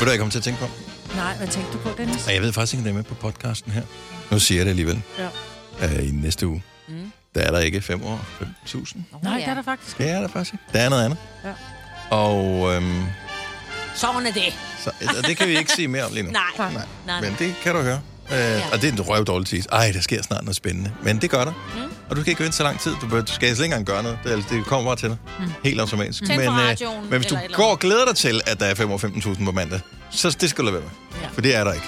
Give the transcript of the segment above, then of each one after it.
du, hvad jeg kom til at tænke på? Nej, hvad tænkte du på, Dennis? Og jeg ved faktisk ikke, om det er med på podcasten her. Nu siger jeg det alligevel. Ja. Uh, I næste uge. Mm. Der er der ikke 5 år, 5.000. Nej, det er der faktisk. Det er der faktisk ikke. Der er noget andet. Ja. Og øhm, Sådan er det. så, det kan vi ikke sige mere om lige nu. Nej. Nej. Nej, nej. Men det kan du høre. Øh, ja. Og det er en røv dårlig tis. Ej, der sker snart noget spændende. Men det gør der. Mm. Og du skal ikke vente så lang tid. Du, du skal slet ikke engang gøre noget. Det, det kommer bare til dig. Mm. Helt automatisk. Tænd men, øh, men hvis du går og glæder dig til, at der er 5.15.000 på mandag, så det skal du lade være med. Ja. For det er der ikke.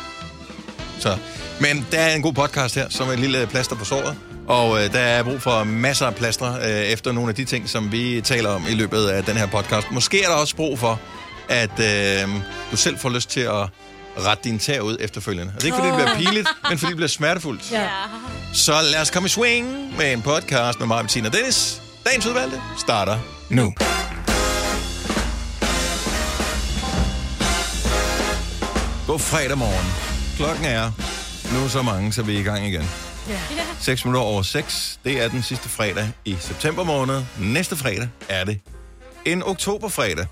Så. Men der er en god podcast her, som er et lille plaster på såret. Og øh, der er brug for masser af plaster øh, efter nogle af de ting, som vi taler om i løbet af den her podcast. Måske er der også brug for, at øh, du selv får lyst til at rette din tær ud efterfølgende. Og det er ikke, fordi det bliver pinligt, men fordi det bliver smertefuldt. Ja. Så lad os komme i swing med en podcast med mig, Bettina og Dennis. Dagens udvalgte starter nu. God fredag morgen. Klokken er nu så mange, så vi er i gang igen. Ja. 6 minutter over 6. Det er den sidste fredag i september måned. Næste fredag er det en oktoberfredag.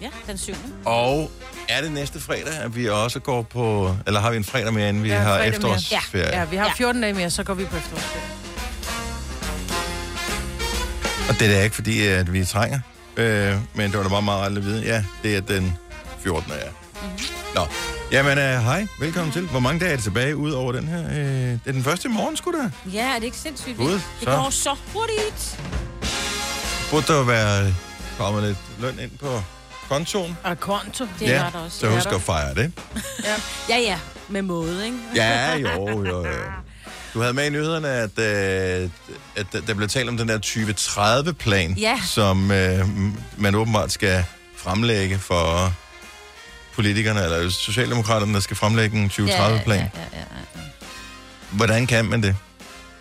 Ja, den syvende. Og er det næste fredag, at vi også går på... Eller har vi en fredag mere, inden vi Ja, har efterårsferie? ja, vi har Ja. 14 dage mere, så går vi på efterårsferie. Og det er da ikke fordi, at vi trænger. Øh, men det var da bare meget aldrig at vide. Ja, det er den 14. Ja. Mm-hmm. Nå, jamen øh, hej. Velkommen til. Hvor mange dage er det tilbage ud over den her? Øh, det er den første i morgen, skulle da. Ja, er det ikke sindssygt? Gud, vildt? så. Det går så hurtigt. Burde der være kommet lidt løn ind på kontoen? Og konto. Det ja, er der også. så husk at fejre det. Ja, ja. Med måde, ikke? Ja, jo, jo, jo. Du havde med i nyhederne, at, øh, at der blev talt om den der 2030-plan, Ja. som øh, man åbenbart skal fremlægge for politikerne, eller Socialdemokraterne, der skal fremlægge en 2030-plan. Ja, ja, ja, ja, ja. Hvordan kan man det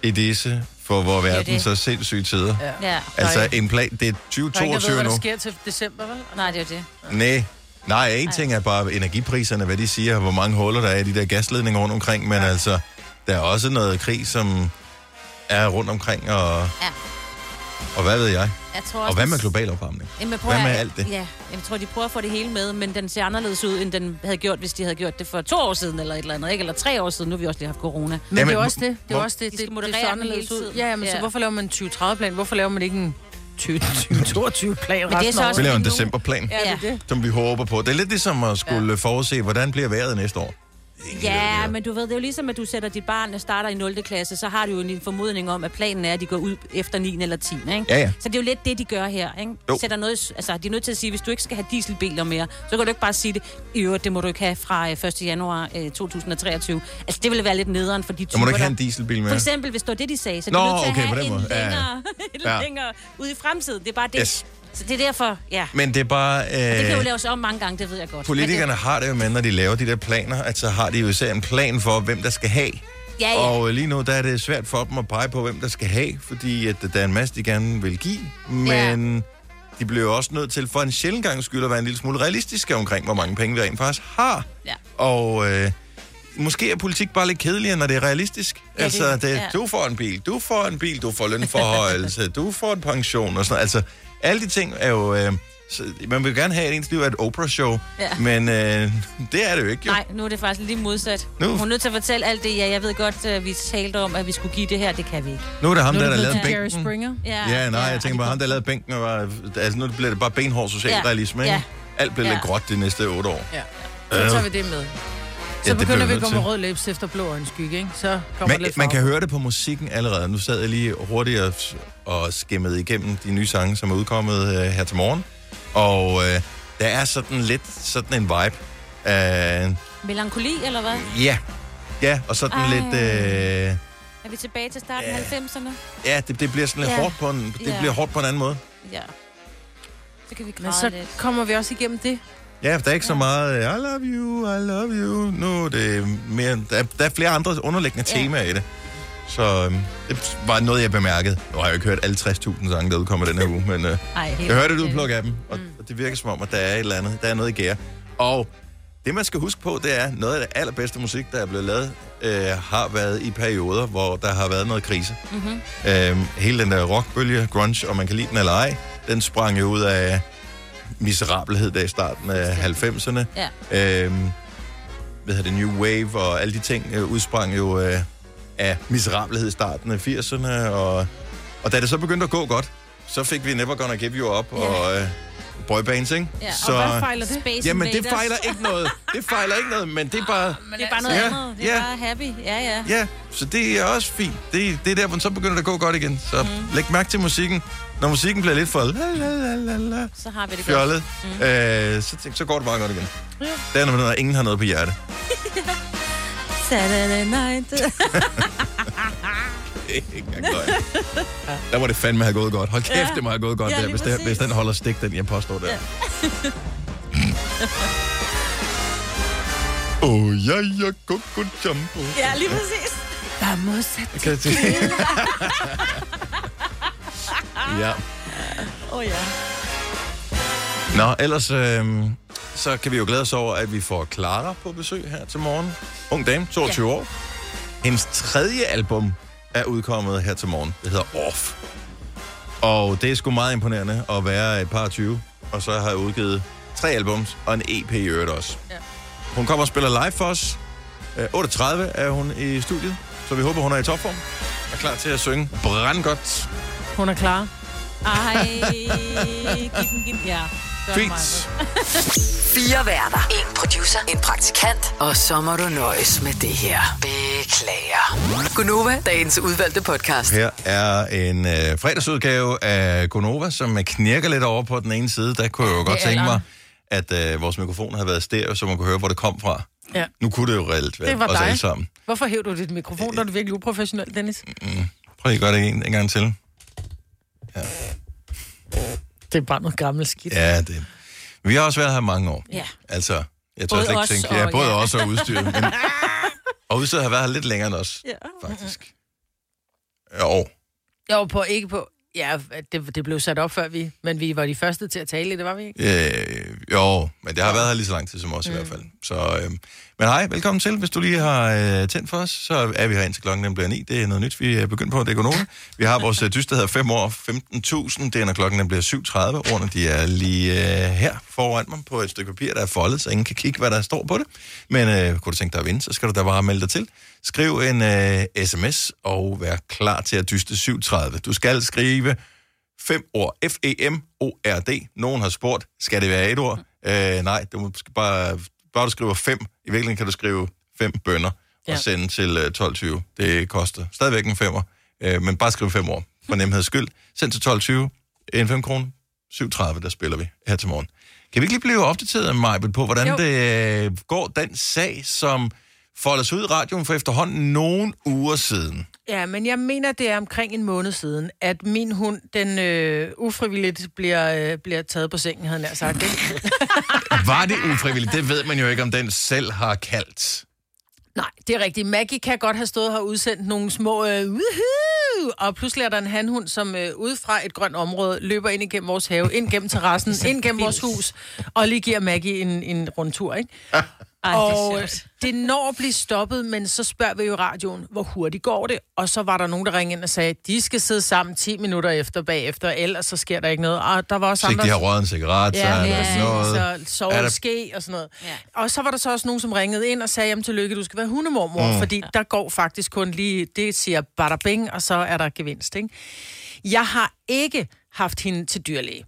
i disse, for hvor er verden det. så sindssyge tider? ja. Altså Nej. en plan, det er Der er ingen, der 2022 hvad nu. der sker til december, vel? Nej, det er jo det. Nej. Nej, en ting er bare energipriserne, hvad de siger, hvor mange huller der er i de der gasledninger rundt omkring, men altså, der er også noget krig, som er rundt omkring, og, Ja. Og hvad ved jeg? Jeg tror også, Og hvad med global opvarmning? Jamen, Hvad at- med alt det? Ja, jeg tror, de prøver at få det hele med, men den ser anderledes ud, end den havde gjort, hvis de havde gjort det for to år siden, eller et eller andet, ikke? Eller tre år siden. Nu har vi også lige haft corona. Men Jamen, det er også det. Det er også det. De Det, skal det, ser anderledes ud. Ja, men så Ja. hvorfor laver man en 2030-plan? Hvorfor laver man ikke en 2022-plan det er resten så også- Vi laver en nu- decemberplan, Ja, det er det. som vi håber på. Det er lidt ligesom at skulle forudse, hvordan bliver vejret næste år. Ja, men du ved, det er jo ligesom, at du sætter dit barn, der starter i 0. klasse, så har du jo en formodning om, at planen er, at de går ud efter 9. eller 10. Ikke? Ja, ja. Så det er jo lidt det, de gør her. Ikke? Jo. Sætter noget, altså, de er nødt til at sige, hvis du ikke skal have dieselbiler mere, så kan du ikke bare sige det. I øvrigt, det må du ikke have fra øh, 1. januar øh, 2023. Altså, det ville være lidt nederen for de Så må du ikke have en dieselbil For med. eksempel, hvis det var det, de sagde, så Nå, er de nødt til okay, at have en måde. Længere, Ja. ja. længere ude i fremtiden. Det er bare det. Yes. Så det er derfor, ja. Men det er bare... Øh, Det kan jo laves om mange gange, det ved jeg godt. Politikerne har det jo med, når de laver de der planer, at så har de jo især en plan for, hvem der skal have. Det, ja, ja. Og øh, lige nu, der er det svært for dem at pege på, hvem der skal have, fordi at der er en masse, de gerne vil give, men de bliver jo også nødt til for en sjældent gang skyld at være en lille smule realistiske omkring, hvor mange penge vi rent faktisk har. Ja. Og øh, måske er politik bare lidt kedeligere, når det er realistisk. Ja, altså, det- det, ja. du får en bil, du får en bil, du får lønforhøjelse, du får en pension og sådan noget. Altså, alle de ting er jo... Øh, så, man vil gerne have, at ens liv er et Oprah-show, Ja. men øh, det er det jo ikke, jo. Nej, nu er det faktisk lige modsat. Nu- Nu. Hun er nødt til at fortælle alt det. Ja, jeg ved godt, at vi talte om, at vi skulle give det her. Det kan vi ikke. Nu er det ham, Nu der er lavet blevet til bænken. Jerry Springer. Ja, nej, jeg tænker bare, ham der lavede bænken, og var, altså nu bliver det bare benhård socialrealisme, ikke? Ja. Alt bliver Ja. lidt gråt de næste otte år. Ja. Så tager vi det med. Så bliver begynder vi at gå med rød læbstift og blå øjenskygge, ikke? Så kommer Man, lidt man kan høre det på musikken allerede. Nu sad jeg lige hurtigt og, og skimmede igennem de nye sange, som er udkommet øh, her til morgen. Og øh, der er sådan lidt sådan en vibe. Øh, Melankoli, eller hvad? ja, ja, og sådan Ej. lidt... Øh, Er vi tilbage til starten af 90'erne? ja, det, det bliver sådan lidt Ja. hårdt på en, det Ja. bliver hårdt på en anden måde. Ja. Så kan vi Men så lidt. kommer vi også igennem det. Ja, der er ikke så meget øh, I love you, I love you. Nu er det mere... Der, er- der er flere andre underliggende Ja. temaer i det. Så øhm, det var noget, jeg bemærkede. Nu har jeg jo ikke hørt alle 60.000 sange, der udkommer den her uge, men øh, Ej, jeg hørte et udpluk af dem, og, mm. og det virker som om, at der er et eller andet. Der er noget i gære. Og det, man skal huske på, det er, noget af det allerbedste musik, der er blevet lavet, øh, har været i perioder, hvor der har været noget krise. Mhm. Øhm, hele den der rockbølge, grunge, og man kan lide den eller ej, den sprang jo ud af miserabelhed der i starten af 90'erne. Ja. Øhm, hvad hedder det, New Wave og alle de ting øh, udsprang jo øh, af miserabelhed i starten af 80'erne. Og, og da det så begyndte at gå godt, så fik vi Never Gonna Give You Up Ja. og øh, boybands, ikke? Ja, og så, Hvad fejler det? Space Jamen, det Invaders. fejler ikke noget. Det fejler ikke noget, men det er bare... Det er bare noget Ja, andet. Det er ja. bare happy. Ja, ja. Ja, så det er også fint. Det, det er der, hvor så begynder det at gå godt igen. Så mm. læg mærke til musikken. Når musikken bliver lidt for la, Så har vi det godt. fjollet, mm. øh, så, tænk, så går det meget godt igen. Ja. Det er, når ingen har noget på hjerte. Saturday night. Det er ikke engang løgn. Der må det fandme have gået godt. Hold kæft, Ja. det må have gået godt Ja, der, hvis, det, hvis den holder stik, den jeg påstår der. Ja. oh, ja, ja, coco jumbo. ja, lige præcis. Vamos a Kan sige? ja. Åh oh, ja. Nå, ellers øh, så kan vi jo glæde os over, at vi får Clara på besøg her til morgen. Ung dame, 22 ja. år. Hendes tredje album er udkommet her til morgen. Det hedder Off. Og det er sgu meget imponerende at være et par 20. Og så har jeg udgivet tre albums og en EP i øvrigt også. Ja. Hun kommer og spiller live for os. Øh, 8.30 er hun i studiet, så vi håber, hun er i topform. Er klar til at synge brandgodt. Hun er klar. Ej, giv den, giv den. Ja. Fint. Fire værter. En producer. En praktikant. Og så må du nøjes med det her. Beklager. Gunova, dagens udvalgte podcast. Her er en øh, fredagsudgave af Gonova, som knirker lidt over på den ene side. Der kunne jeg jo godt tænke mig, at øh, vores mikrofon havde været stereo, så man kunne høre, hvor det kom fra. Ja. Nu kunne det jo reelt være Det var os dig. alle sammen. Hvorfor hæver du dit mikrofon, når du er virkelig uprofessionel, Dennis? Prøv lige at gøre det en, en gang til. Det er bare noget gammelt skidt. Ja, det... Vi har også været her mange år. Ja. Altså, jeg tør Både slet ikke tænke... Ja, både ja. os og udstyret. Men... Og udstyret har været her lidt længere end os, Ja. faktisk. Jo. Jo, på, ikke på... Ja, det, det blev sat op før vi... Men vi var de første til at tale i det, var vi ikke? Øh, jo, men det har været her lige så lang tid som os mm. i hvert fald. Så, øh, men hej, velkommen til. Hvis du lige har øh, tændt for os, så er vi her indtil klokken den bliver 9. Det er noget nyt, vi er begyndt på. Det er Gonova. Vi har vores øh, dyst, der hedder 5 år 15.000. Det er, når klokken den bliver 7.30. Ordene, de er lige øh, her foran mig på et stykke papir, der er foldet, så ingen kan kigge, hvad der står på det. Men øh, kunne du tænke dig at vinde, så skal du da bare melde dig til. Skriv en øh, sms og vær klar til at dyste 7.30. Du skal skrive fem ord. F-E-M-O-R-D. Nogen har spurgt, skal det være et ord? Øh, nej, du må skal bare, bare du skriver fem. I virkeligheden kan du skrive fem bønder og Ja. sende til øh, 12.20. Det koster stadigvæk en femmer, øh, men bare skriv fem ord for nemheds skyld. Send til 12.20. En 5 kroner. 7.30, der spiller vi her til morgen. Kan vi ikke lige blive opdateret, Majbel, på, hvordan jo. Det øh, går den sag, som folder sig ud i radioen for efterhånden nogle uger siden? Ja, men jeg mener, det er omkring en måned siden, at min hund, den øh, ufrivilligt bliver, øh, bliver taget på sengen, havde jeg sagt. Ikke? Var det ufrivilligt? Det ved man jo ikke, om den selv har kaldt. Nej, det er rigtigt. Maggie kan godt have stået og udsendt nogle små øh, woohoo, og pludselig er der en hanhund, som øh, ude fra et grønt område løber ind igennem vores have, ind gennem terrassen, ind gennem vores hus, og lige giver Maggie en, en rundtur, ikke? Ej, det er Og det når at blive stoppet, men så spørger vi jo radioen, hvor hurtigt går det? Og så var der nogen, der ringede ind og sagde, de skal sidde sammen 10 minutter efter bagefter, ellers så sker der ikke noget. Og der var også Så andre... de har røget en cigaret, så Ja, er lige der præcis. noget. Så sove Er er der- ske og sådan noget. Ja. Ja. Og så var der så også nogen, som ringede ind og sagde, jamen tillykke, du skal være hundemormor, mm. fordi der går faktisk kun lige, det siger bada bing, og så er der gevinst, ikke? Jeg har ikke haft hende til dyrlæge.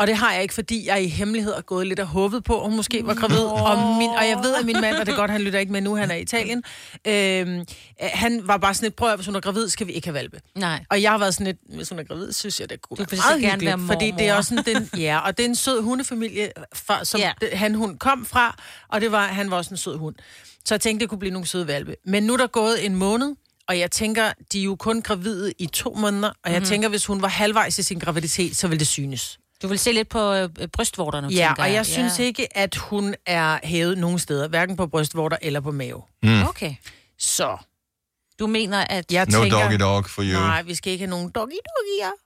Og det har jeg ikke, fordi jeg i hemmelighed har gået lidt og håbet på, at hun måske var gravid. Og, min, og jeg ved, at min mand, og det er godt, han lytter ikke med nu, han er i Italien, øh, han var bare sådan lidt, prøv at, hvis hun er gravid, skal vi ikke have valpe. Nej. Og jeg har været sådan lidt, hvis hun er gravid, synes jeg, det kunne Du være meget gerne være fordi det er mormor. også sådan, den, ja, og det er en sød hundefamilie, fra, som Ja. han hun kom fra, og det var, han var også en sød hund. Så jeg tænkte, det kunne blive nogle søde valpe. Men nu er der gået en måned, og jeg tænker, de er jo kun gravide i to måneder, og jeg tænker, hvis hun var halvvejs i sin graviditet, så vil det synes. Du vil se lidt på øh, brystvorterne, Ja, tænker og jeg synes ja. ikke, at hun er hævet nogen steder, hverken på brystvorter eller på mave. Okay. Så Du mener, at... jeg No tænker... doggy dog for you. Nej, vi skal ikke have nogen doggy doggy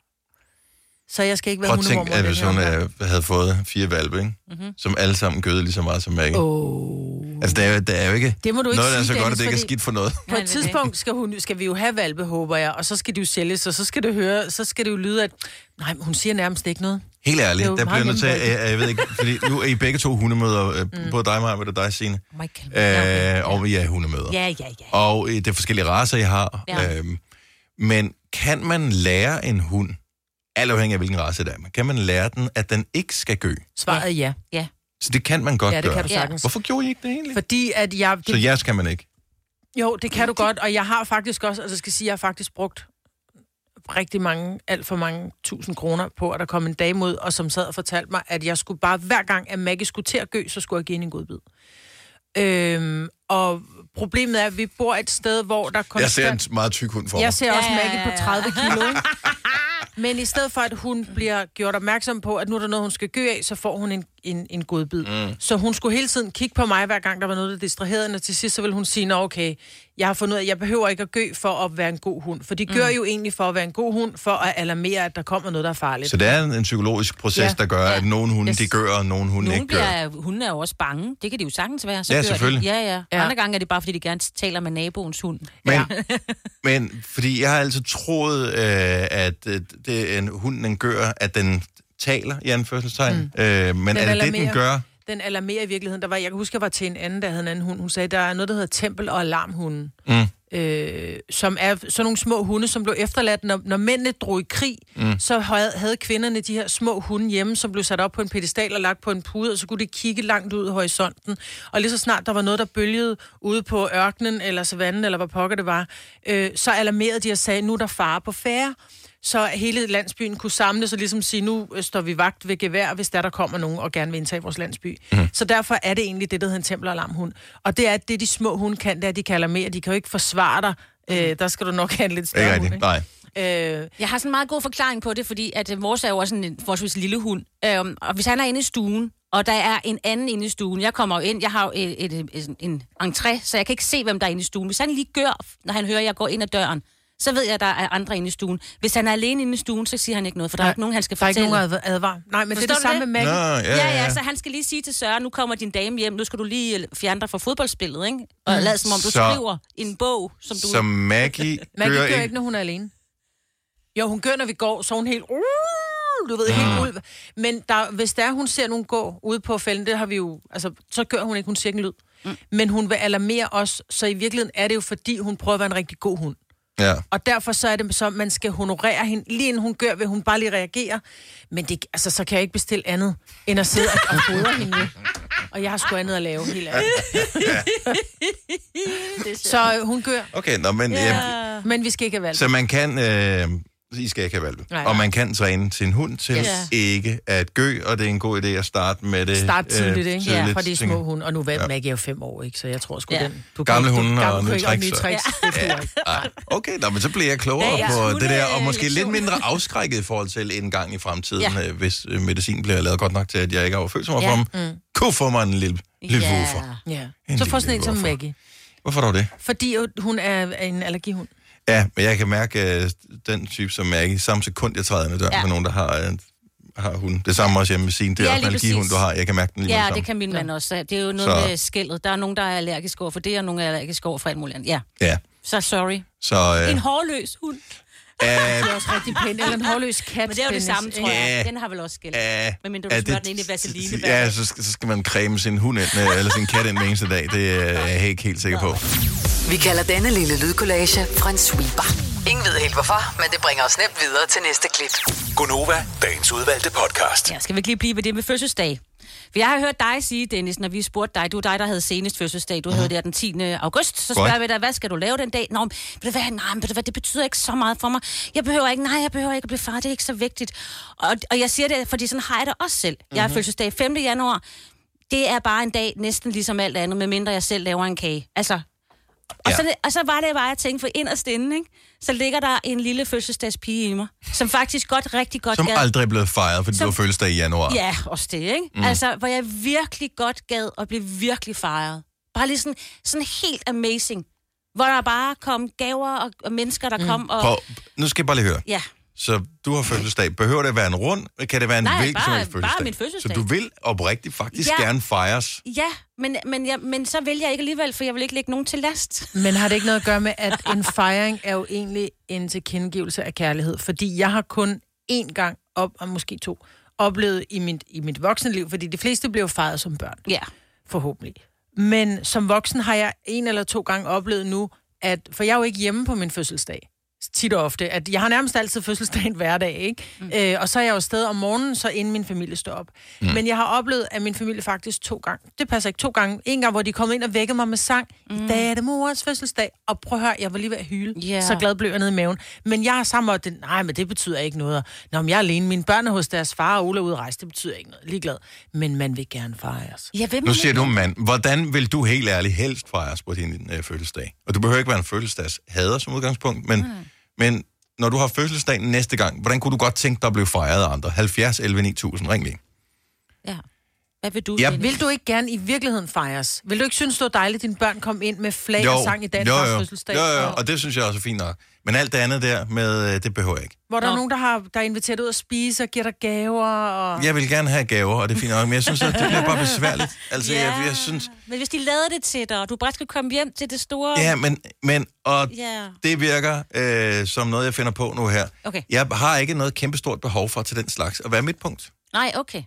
Så jeg skal ikke være Prøv at hundemormor. tænke, at hvis hun øh, havde fået fire valpe, ikke? Mm-hmm. som alle sammen gøde lige så meget som Maggie. Oh. Altså, der er, jo- der er jo ikke Det må du ikke noget, der er så godt, at Dennis, det ikke er fordi- skidt for noget. På et det er det. tidspunkt skal, hun, skal vi jo have valpe, håber jeg, og så skal de jo sælges, og så skal det høre, så skal det jo lyde, at nej, men hun siger nærmest ikke noget. Helt ærligt, der bliver nødt til, jeg, jeg ved ikke, fordi nu er I begge to hundemøder, mm. både dig, Maja, og dig, Signe, Michael. øh, og vi er hundemøder. Ja, ja, ja. Og øh, det er forskellige raser, I har. Ja. Øhm, men kan man lære en hund, alt afhængig af hvilken race det er, men kan man lære den, at den ikke skal gø? Svaret er ja. Ja. Så det kan man godt Ja, det gøre. kan du Ja. sagtens. Hvorfor gjorde I ikke det egentlig? Fordi at jeg... Så Det, jeres kan man ikke. jo, det kan du godt, og jeg har faktisk også, altså jeg skal sige, jeg har faktisk brugt rigtig mange, alt for mange tusind kroner på, at der kom en dame ud, og som sad og fortalte mig, at jeg skulle bare, hver gang, at Maggie skulle til at gø, så skulle jeg give hende en god bid. Øhm, og problemet er, at vi bor et sted, hvor der konstant... Jeg ser en meget tyk hund for mig. Jeg ser også Maggie på ja. 30 kilo, ikke? Men i stedet for, at hun bliver gjort opmærksom på, at nu er der noget, hun skal gø af, så får hun en, en, en godbid. Mm. Så hun skulle hele tiden kigge på mig, hver gang der var noget, der distraherede hende, og til sidst så ville hun sige, Nå, okay, jeg har fundet ud af, at jeg behøver ikke at gø for at være en god hund. For de gør jo egentlig for at være en god hund, for at alarmere, at der kommer noget, der er farligt. Så det er en, en psykologisk proces, Ja. der gør, at nogle hunde Yes. de gør, og nogle hunde Nogle ikke gør. bliver, hunde er jo også bange. Det kan de jo sagtens være. Så Ja, gør de. selvfølgelig. Ja, ja, Ja. Andre gange er det bare, fordi de gerne taler med naboens hund. Men, men fordi jeg har altid troet, øh, at øh, det er en hund, den gør, at den taler, i anførselstegn. Mm. Øh, men Den er det det, den gør? Den alarmerer i virkeligheden. Der var, jeg kan huske, jeg var til en anden, der havde en anden hund. Hun sagde, der er noget, der hedder tempel- og alarmhunden. Mm. Øh, som er sådan nogle små hunde, som blev efterladt, når, når mændene drog i krig, mm. så havde, havde kvinderne de her små hunde hjemme, som blev sat op på en pedestal og lagt på en pude, og så kunne de kigge langt ud i horisonten. Og lige så snart der var noget, der bølgede ude på ørkenen, eller savannen, eller hvad pokker det var, øh, så alarmerede de og sagde, nu er der fare på færre så hele landsbyen kunne samles og ligesom sige, nu øh, står vi vagt ved gevær, hvis der, der kommer nogen og gerne vil indtage vores landsby. Mm. Så derfor er det egentlig det, der hedder en tempel- og det er, at det de små hunde kan, det er, at de kan alarmere. De kan jo ikke forsvare dig. Øh, der skal du nok have en lidt Ikke større hund? Nej. Øh, Jeg har sådan en meget god forklaring på det, fordi at øh, vores er jo også en forholdsvis lille hund. Øhm, og hvis han er inde i stuen, og der er en anden inde i stuen, jeg kommer jo ind, jeg har jo et, et, et, en entré, så jeg kan ikke se, hvem der er inde i stuen. Hvis han lige gør, når han hører, at jeg går ind ad døren, så ved jeg, at der er andre inde i stuen. Hvis han er alene inde i stuen, så siger han ikke noget, for der er Nej, ikke nogen, han skal der er ikke fortælle. nogen adv- advar. Nej, men Forstår det er det samme det? med Nå, Maggie. ja, Ja, ja, så han skal lige sige til Søren, nu kommer din dame hjem, nu skal du lige øh, fjerne dig fra fodboldspillet, ikke? Og lad som om du Så- skriver en bog, som du... Så Maggie Maggie gør gør ikke... når hun er alene. Jo, hun gør, når vi går, så er hun helt... Du ved, helt ud. Men der, hvis der hun ser nogen gå ude på fælden, det har vi jo... Altså, så gør hun ikke, hun siger ikke en lyd. Mm. Men hun vil alarmere os, så i virkeligheden er det jo, fordi hun prøver at være en rigtig god hund. Ja. Og derfor så er det så, at man skal honorere hende. Lige inden hun gør, vil hun bare lige reagere. Men det, altså, så kan jeg ikke bestille andet, end at sidde og, og fodre hende. Og jeg har sgu andet at lave, helt ærligt. så øh, hun gør, Okay, nå, men... Ja. men vi skal ikke have valgt. Så man kan... Øh, I skal ikke have valgt Nej. Og man kan træne sin hund til Yes. ikke at gø, og det er en god idé at starte med det. Start tidligt, ikke? tidligt, Ja, fra de små hunde. Og nu er Maggie jo fem år, ikke? Så jeg tror sgu, Ja. den... Du Gamle ikke- hunde du, og gamle nye kan ikke- tricks, så- tricks. Ikke. Ej, okay, nå, men så bliver jeg klogere Ja, ja. på det der, og måske lidt mindre afskrækket i forhold til en gang i fremtiden, Ja. ja. hvis øh, medicin bliver lavet godt nok til, at jeg ikke har følt mig Ja. for dem. Mm. Kunne få mig en lille, lille Ja. woofer. Ja. En Så får sådan en som. Maggie. Hvorfor dog det? Fordi hun er en allergihund. Ja, men jeg kan mærke uh, den type som Maggie, samme sekund jeg træder ind ad døren Ja. med nogen, der har, uh, har hund. Det samme også hjemme med sin. Det er Ja, også en allergihund, du har. Jeg kan mærke den lige Ja, det kan min mand også. Det er jo noget Så- med skældet. Der er nogen, der er allergisk over for det, og nogen er allergisk over for alt muligt andet. Ja, Ja, så sorry. så... En Uh, hårløs hund. uh, Det er også rigtig pænt. Eller en hårløs kat. Men det er jo det samme, tror jeg. Ja. Den har vel også skæld. uh, Men mindre du smører den ind i vaseline. Ja, så skal, så skal man creme sin hund ind, øh, eller sin kat ind hver eneste dag. Det er jeg ikke helt sikker på. Vi kalder denne lille lydkollage en sweeper. Ingen ved helt hvorfor, men det bringer os nemt videre til næste klip. Gunova, dagens udvalgte podcast. Ja, skal vi ikke lige blive ved det med fødselsdag? For jeg har hørt dig sige, Dennis, når vi spurgte dig, du er dig, der havde senest fødselsdag, du havde det den 10. august, så spørger Godt. vi dig, hvad skal du lave den dag? Nå, men ved du hvad, nej, men ved du hvad, det betyder ikke så meget for mig. Jeg behøver ikke, nej, jeg behøver ikke at blive far, det er ikke så vigtigt. Og, og jeg siger det, fordi sådan har jeg det også selv. Jeg har fødselsdag 5. januar, det er bare en dag næsten ligesom alt andet, medmindre jeg selv laver en kage. Altså, og, Ja. så, og så var det bare, jeg tænkte, for inderst inde, ikke? så ligger der en lille fødselsdagspige i mig, som faktisk godt, rigtig godt Som gad. aldrig er blevet fejret, fordi Som- du har fødselsdag i januar. Ja, også det, ikke? Mm. Altså, hvor jeg virkelig godt gad at blive virkelig fejret. Bare lige sådan, sådan helt amazing. Hvor der bare kom gaver og, og mennesker, der mm. kom og... Prøv, nu skal jeg bare lige høre. Ja, Så du har fødselsdag. Behøver det at være en rund? Kan det være en Nej, hvilken som bare- helst bare fødselsdag? min fødselsdag. Så du vil oprigtigt faktisk Ja. gerne fejres? ja men, men, jeg, men så vil jeg ikke alligevel, for jeg vil ikke lægge nogen til last. Men har det ikke noget at gøre med, at en fejring er jo egentlig en tilkendegivelse af kærlighed? Fordi jeg har kun én gang op, og måske to, oplevet i mit, i mit voksenliv, fordi de fleste blev fejret som børn Ja. forhåbentlig. Men som voksen har jeg en eller to gange oplevet nu, at, for jeg er jo ikke hjemme på min fødselsdag, tit og ofte, at jeg har nærmest altid fødselsdagen hver dag, ikke? Mm. Øh, og så er jeg jo afsted om morgenen, så inden min familie står op. Mm. Men jeg har oplevet, at min familie faktisk to gange, det passer ikke to gange, en gang, hvor de kom ind og vækkede mig med sang, mm. i dag er det mors fødselsdag, og prøv at høre, jeg var lige ved at hyle, Ja. så glad blev jeg nede i maven. Men jeg har sammen med, det, nej, men det betyder ikke noget. Nå, men jeg er alene, mine børn er hos deres far, og Ole er ude at rejse, det betyder ikke noget, ligeglad. Men man vil gerne fejres. Ja, hvem Nu siger du mand. Hvordan vil du helt ærligt helst fejres på din øh, fødselsdag? Og du behøver ikke være en fødselsdagshader som udgangspunkt, men, men når du har fødselsdag næste gang, hvordan kunne du godt tænke dig at blive fejret af andre? 70, 11, 9000, ring lige. Ja. Hvad vil du, Ja? Vil du ikke gerne i virkeligheden fejres? Vil du ikke synes, det var dejligt, at dine børn kom ind med flag og sang i dag jo, jo, fødselsdag? jo, jo, og- og det synes jeg også er fint nok. Men alt det andet der med, øh, det behøver jeg ikke. Hvor der er Nå. nogen, der har der er inviteret ud at spise og giver dig gaver. Og... Jeg vil gerne have gaver, og det er fint nok, men jeg synes, at det bliver bare besværligt. Altså, ja. jeg, jeg synes... Men hvis de lavede det til dig, og du bare skal komme hjem til det store... Ja, men, men og Ja. det virker øh, som noget, jeg finder på nu her. Okay. Jeg har ikke noget kæmpestort behov for til den slags at være midtpunkt. Nej, okay.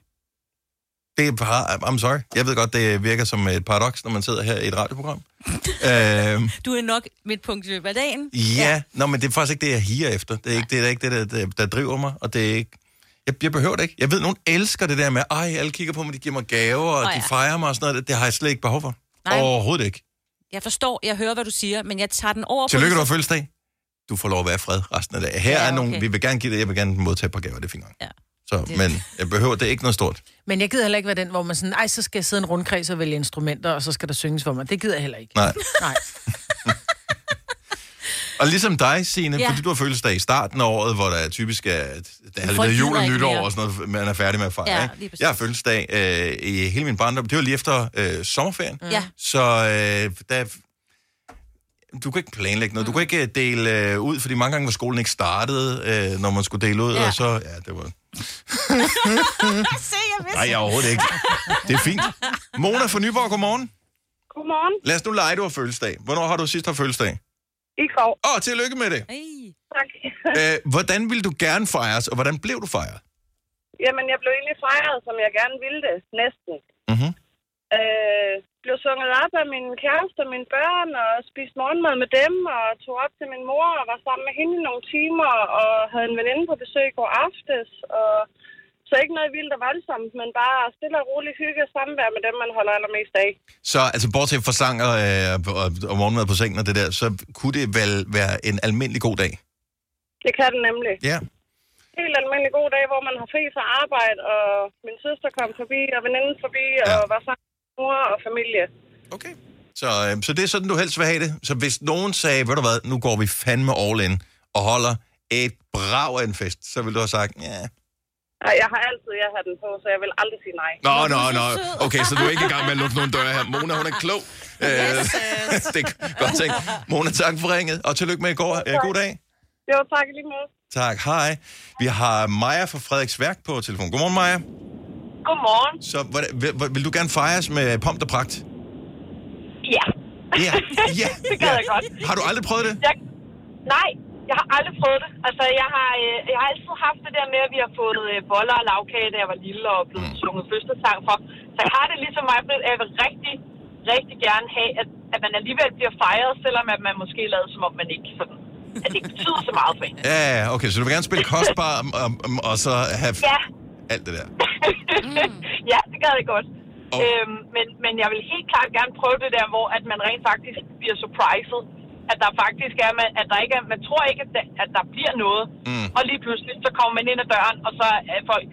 Det er bare, I'm sorry. Jeg ved godt, det virker som et paradoks, når man sidder her i et radioprogram. øhm, Du er nok midtpunkt i løbet af dagen. ja, ja. Nå, men det er faktisk ikke det, jeg higer efter. Det er ikke det, er ikke det der, der, der driver mig, og det er ikke... Jeg, jeg behøver det ikke. Jeg ved, nogen elsker det der med, ej, alle kigger på mig, de giver mig gaver, og de ja. fejrer mig og sådan noget. Det har jeg slet ikke behov for. Nej. Overhovedet ikke. Jeg forstår, jeg hører, hvad du siger, men jeg tager den over Tillykke, du på... har fødselsdag. Du får lov at være i fred resten af dagen. Her Ja, er okay. vi vil gerne give det, jeg vil gerne modtage på gaver, det er fint nok. Ja. Så, men jeg behøver, det er ikke noget stort. Men jeg gider heller ikke være den, hvor man sådan, ej, så skal jeg sidde en rundkreds og vælge instrumenter, og så skal der synges for mig. Det gider jeg heller ikke. Nej. Nej. Og ligesom dig, Signe, ja. Fordi du har fødselsdag i starten af året, hvor der er typisk er, der er lidt jul og nytår og sådan noget, man er færdig med at fejre. Ja, jeg har fødselsdag øh, i hele min barndom. Det var lige efter øh, sommerferien. Ja. Så øh, der, du kan ikke planlægge noget. Du kan ikke øh, dele øh, ud, fordi mange gange var skolen ikke startet, øh, når man skulle dele ud. Ja. Og så, ja, det var... Se, jeg. Nej, overhovedet ikke. Det er fint. Mona fra Nyborg, godmorgen. Godmorgen. Lad os nu lege, du har fødselsdag. Hvornår har du sidst haft fødselsdag? I går. Åh, oh, tillykke med det. Hey. Tak. Øh, hvordan vil du gerne fejres, og hvordan blev du fejret? Jamen, jeg blev egentlig fejret, som jeg gerne ville det. Næsten. Mhm. Øh, blev sunget op af min kæreste og mine børn, og spiste morgenmad med dem, og tog op til min mor og var sammen med hende nogle timer, og havde en veninde på besøg går aftes, og så ikke noget vildt og voldsomt, men bare stille og roligt hygge og samvær med dem, man holder allermest af. Så altså, bortset fra sang og, øh, og, og morgenmad på sengen og det der, så kunne det vel være en almindelig god dag? Det kan den nemlig. Ja. Helt almindelig god dag, hvor man har fri fra arbejde, og min søster kom forbi, og veninden forbi, Ja. og var sammen mor og familie. Okay. Så, øh, så det er sådan, du helst vil have det. Så hvis nogen sagde, ved du hvad, nu går vi fandme all in og holder et brav af en fest, så vil du have sagt, ja. Ej, jeg har altid jeg har den på, så jeg vil aldrig sige nej. Nå, nå, nå. Okay, så du er ikke i gang med at lukke nogle døre her. Mona, hun er klog. Øh, det er godt tænkt. Mona, tak for ringet, og tillykke med i går. Øh, god dag. Jo, tak lige måde. Tak, hej. Vi har Maja fra Frederiksværk på telefon. Godmorgen, Maja. Godmorgen. Så vil, vil du gerne fejres med pomp og pragt? Ja. Ja, ja. det gad ja. jeg godt. Har du aldrig prøvet det? Jeg, nej, jeg har aldrig prøvet det. Altså, jeg har, øh, jeg har altid haft det der med, at vi har fået øh, boller og lavkage, da jeg var lille og blevet mm. sunget fødselsdag for. Så jeg har det ligesom mig, at jeg vil rigtig, rigtig gerne have, at, at man alligevel bliver fejret, selvom at man måske lader som om man ikke sådan, at det ikke betyder så meget for en. Ja, okay, så du vil gerne spille kostbar um, um, um, og så have Ja. Alt det der. ja, det gad jeg godt. Og- Oh. Øhm, men, men jeg vil helt klart gerne prøve det der, hvor at man rent faktisk bliver surpriset. At der faktisk er, man, at der ikke er, man tror ikke, at der, at der bliver noget. Mm. Og lige pludselig, så kommer man ind ad døren, og så er folk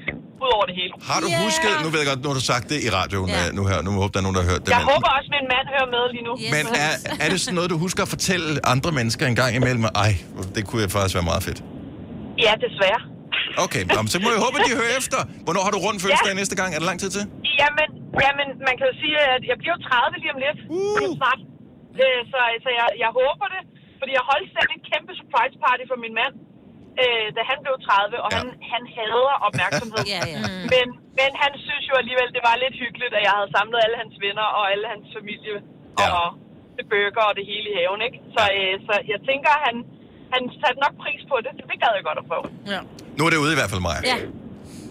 ud over det hele. Har du Ja. husket, nu ved jeg godt, nu har du sagt det i radioen Ja. ja. nu her, nu håber der er nogen, der har hørt det. Jeg men, håber også, at min mand hører med lige nu. Yes. men er, er det sådan noget, du husker at fortælle andre mennesker en gang imellem? Ej, det kunne faktisk være meget fedt. Ja, desværre. Okay, nå, men så må jeg håbe, at de hører efter. Hvornår har du rundt fødselsdag ja. næste gang? Er der lang tid til? Jamen, jamen, man kan jo sige, at jeg bliver jo 30 lige om lidt. Uh. Lige snart. Øh, så altså, jeg, jeg håber det. Fordi jeg holdt selv en kæmpe surprise party for min mand, øh, da han blev 30, og Ja. han, han hader opmærksomhed. Ja, ja. Men, men han synes jo alligevel, det var lidt hyggeligt, at jeg havde samlet alle hans venner og alle hans familie Ja. og det burger og det hele i haven, ikke? Så, øh, så jeg tænker, han, han satte nok pris på det. Det gad jeg godt at prøve. Ja. Nu er det ude i hvert fald mig. Ja.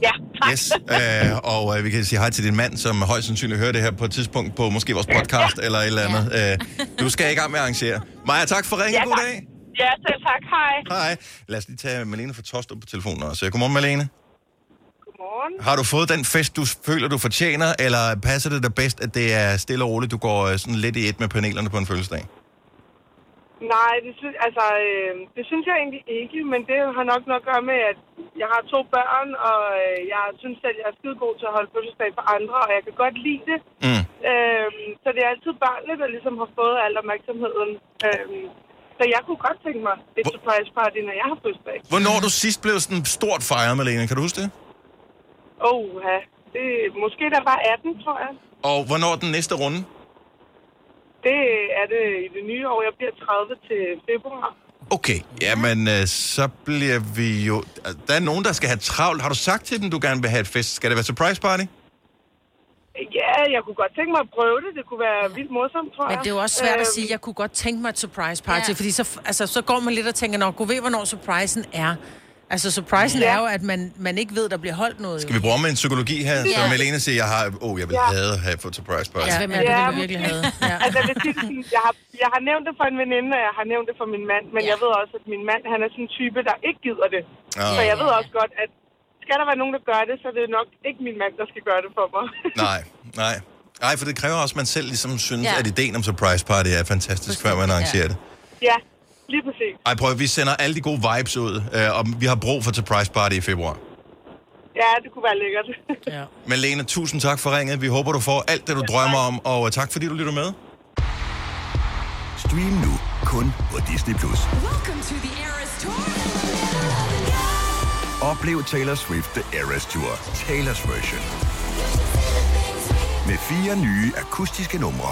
Ja, tak. Yes, øh, og øh, vi kan sige hej til din mand, som højst sandsynligt hører det her på et tidspunkt på måske vores podcast eller et eller andet. Øh, du skal i gang med at arrangere. Maja, tak for ringen. Ja, God dag. Ja, selv tak. Hej. Hej. Lad os lige tage Malene fra Tostrup på telefonen også. Godmorgen, Malene. Godmorgen. Har du fået den fest, du føler, du fortjener, eller passer det dig bedst, at det er stille og roligt, du går øh, sådan lidt i et med panelerne på en fødselsdag? Nej, det, synes, altså, øh, det synes jeg egentlig ikke, men det har nok noget at gøre med, at jeg har to børn, og øh, jeg synes selv, jeg er skide god til at holde fødselsdag for andre, og jeg kan godt lide det. Mm. Øh, så det er altid børnene, der ligesom har fået al opmærksomheden. Øh, så jeg kunne godt tænke mig et Hvor- surprise party, når jeg har fødselsdag. Hvornår du sidst blev sådan stort fejret, Malene? Kan du huske det? Åh, oh, ja. Det, måske der var 18, tror jeg. Og hvornår den næste runde? Det er det i det nye år. Jeg bliver 30 til februar. Okay, jamen øh, så bliver vi jo... altså, Der er nogen, der skal have travlt. Har du sagt til dem, du gerne vil have et fest? Skal det være surprise party? Ja, jeg kunne godt tænke mig at prøve det. Det kunne være vildt morsomt, tror jeg. Men det er jo også svært at Øhm, sige, jeg kunne godt tænke mig et surprise party, Ja. fordi så, altså, så går man lidt og tænker, nok, ved, hvornår surprisen er. Altså, surprisen Ja. ja. er jo, at man, man ikke ved, der bliver holdt noget. Skal vi bruge med en psykologi her? Ja. Så Ja. Malene siger, jeg har... Åh, oh, jeg vil Ja. have at have fået surprise party. Ja, Ja. hvem er det, Ja, ja, vi virkelig havde? Ja. Altså, jeg, vil sige, jeg, har, jeg har nævnt det for en veninde, og jeg har nævnt det for min mand, men Ja. ja. jeg ved også, at min mand, han er sådan en type, der ikke gider det. Ja. Så jeg ved også godt, at skal der være nogen, der gør det, så er det nok ikke min mand, der skal gøre det for mig. Nej, nej. Nej, for det kræver også, at man selv ligesom synes, Ja. ja. at ideen om surprise party er fantastisk, før man arrangerer det. ja, lige præcis. Ej, prøv, vi sender alle de gode vibes ud, øh, og vi har brug for surprise party i februar. Ja, det kunne være lækkert. Ja. Malene, tusind tak for ringet. Vi håber, du får alt det, du drømmer om, og øh, tak fordi du lytter med. Stream nu kun på Disney+. Plus. Oplev Taylor Swift The Eras Tour, Taylor's version. Med fire nye akustiske numre.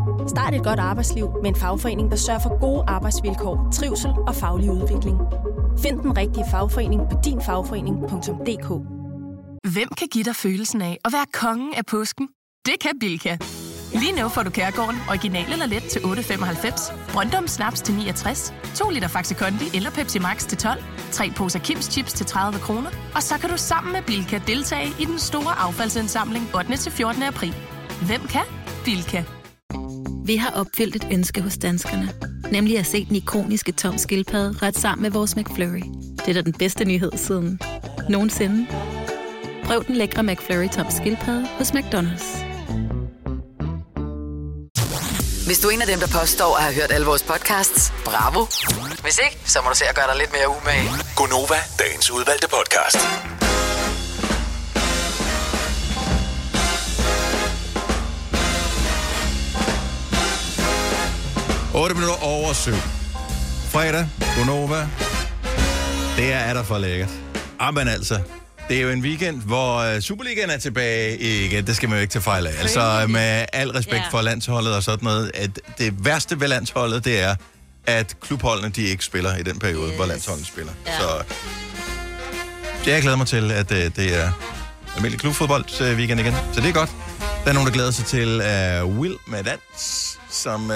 Start et godt arbejdsliv med en fagforening, der sørger for gode arbejdsvilkår, trivsel og faglig udvikling. Find den rigtige fagforening på dinfagforening.dk. Hvem kan give dig følelsen af at være kongen af påsken? Det kan Bilka! Lige nu får du Kærgården original eller let til 8.95, Brøndum Snaps til 69, 2 liter Faxi Kondi eller Pepsi Max til 12, 3 poser Kims Chips til 30 kroner, og så kan du sammen med Bilka deltage i den store affaldsindsamling 8. til 14. april. Hvem kan? Bilka. Vi har opfyldt et ønske hos danskerne. Nemlig at se den ikoniske tom skildpadde ret sammen med vores McFlurry. Det er da den bedste nyhed siden nogensinde. Prøv den lækre McFlurry tom skildpadde hos McDonald's. Hvis du er en af dem, der påstår at have hørt alle vores podcasts, bravo. Hvis ikke, så må du se at gøre dig lidt mere umage. Gonova, dagens udvalgte podcast. 8 minutter over 7. Fredag, Gonova. Det er, er der for lækkert. Ah, men altså, det er jo en weekend, hvor uh, Superligaen er tilbage igen. Det skal man jo ikke tage fejl af. Altså, med al respekt for landsholdet og sådan noget, at det værste ved landsholdet, det er, at klubholdene, de ikke spiller i den periode, yes. hvor landsholdet spiller. Ja. Så jeg glæder mig til, at uh, det er almindelig klubfodbold weekend igen. Så det er godt. Der er nogen, der glæder sig til uh, Will med dans, som uh,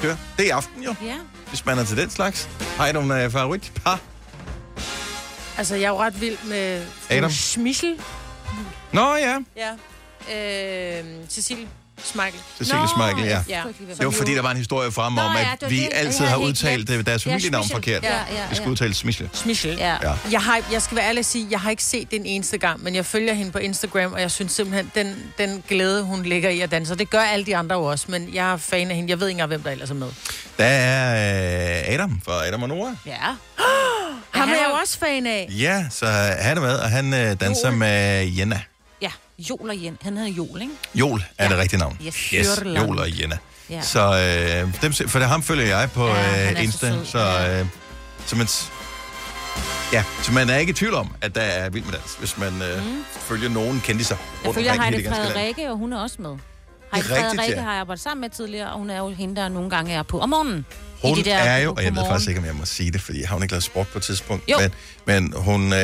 kører. Det er i aften jo, Ja. hvis man er til den slags. Har I nogle uh, favoritpar? Altså, jeg er jo ret vild med Adam? Schmichel. Nå ja, Ja. Øh, Cecilie Smeichel. Cecilie Smeichel, ja. Ja. Det var fordi, der var en historie frem om, ja, at vi det. altid Ja, har udtalt det, deres Ja, familienavn Schmichel. forkert. Ja, ja, Vi skal ja. udtale Smichel. Schmichel. Ja. Ja. Jeg, har, jeg skal være ærlig at sige, jeg har ikke set den eneste gang, men jeg følger hende på Instagram, og jeg synes simpelthen, den, den glæde, hun ligger i at danse, det gør alle de andre jo også, men jeg er fan af hende. Jeg ved ikke engang, hvem der ellers er med. Der er øh, Adam fra Adam og Nora. Ja. Ham er han jeg er jo også fan af. Ja, så han er med, og han øh, danser med Jenna. Jol og Jen. Han hedder Jol, ikke? Jol er Ja. det rigtige navn. Yes. yes. Jol og Jenna. Ja. Så øh, dem, for det ham følger jeg på Ja, øh, så Insta, så, Ja. øh, så man, Ja, så man er ikke i tvivl om, at der er vild med dans, hvis man øh, mm. følger nogen kendiser Jeg følger Heidi. Frederikke, og hun er også med. Heidi Frederikke ja. har jeg arbejdet sammen med tidligere, og hun er jo hende, der nogle gange er på om morgenen. Hun I de der er jo, og jeg ved faktisk ikke, om jeg må sige det, fordi har hun ikke lavet sport på et tidspunkt. Jo. Men, men hun, øh,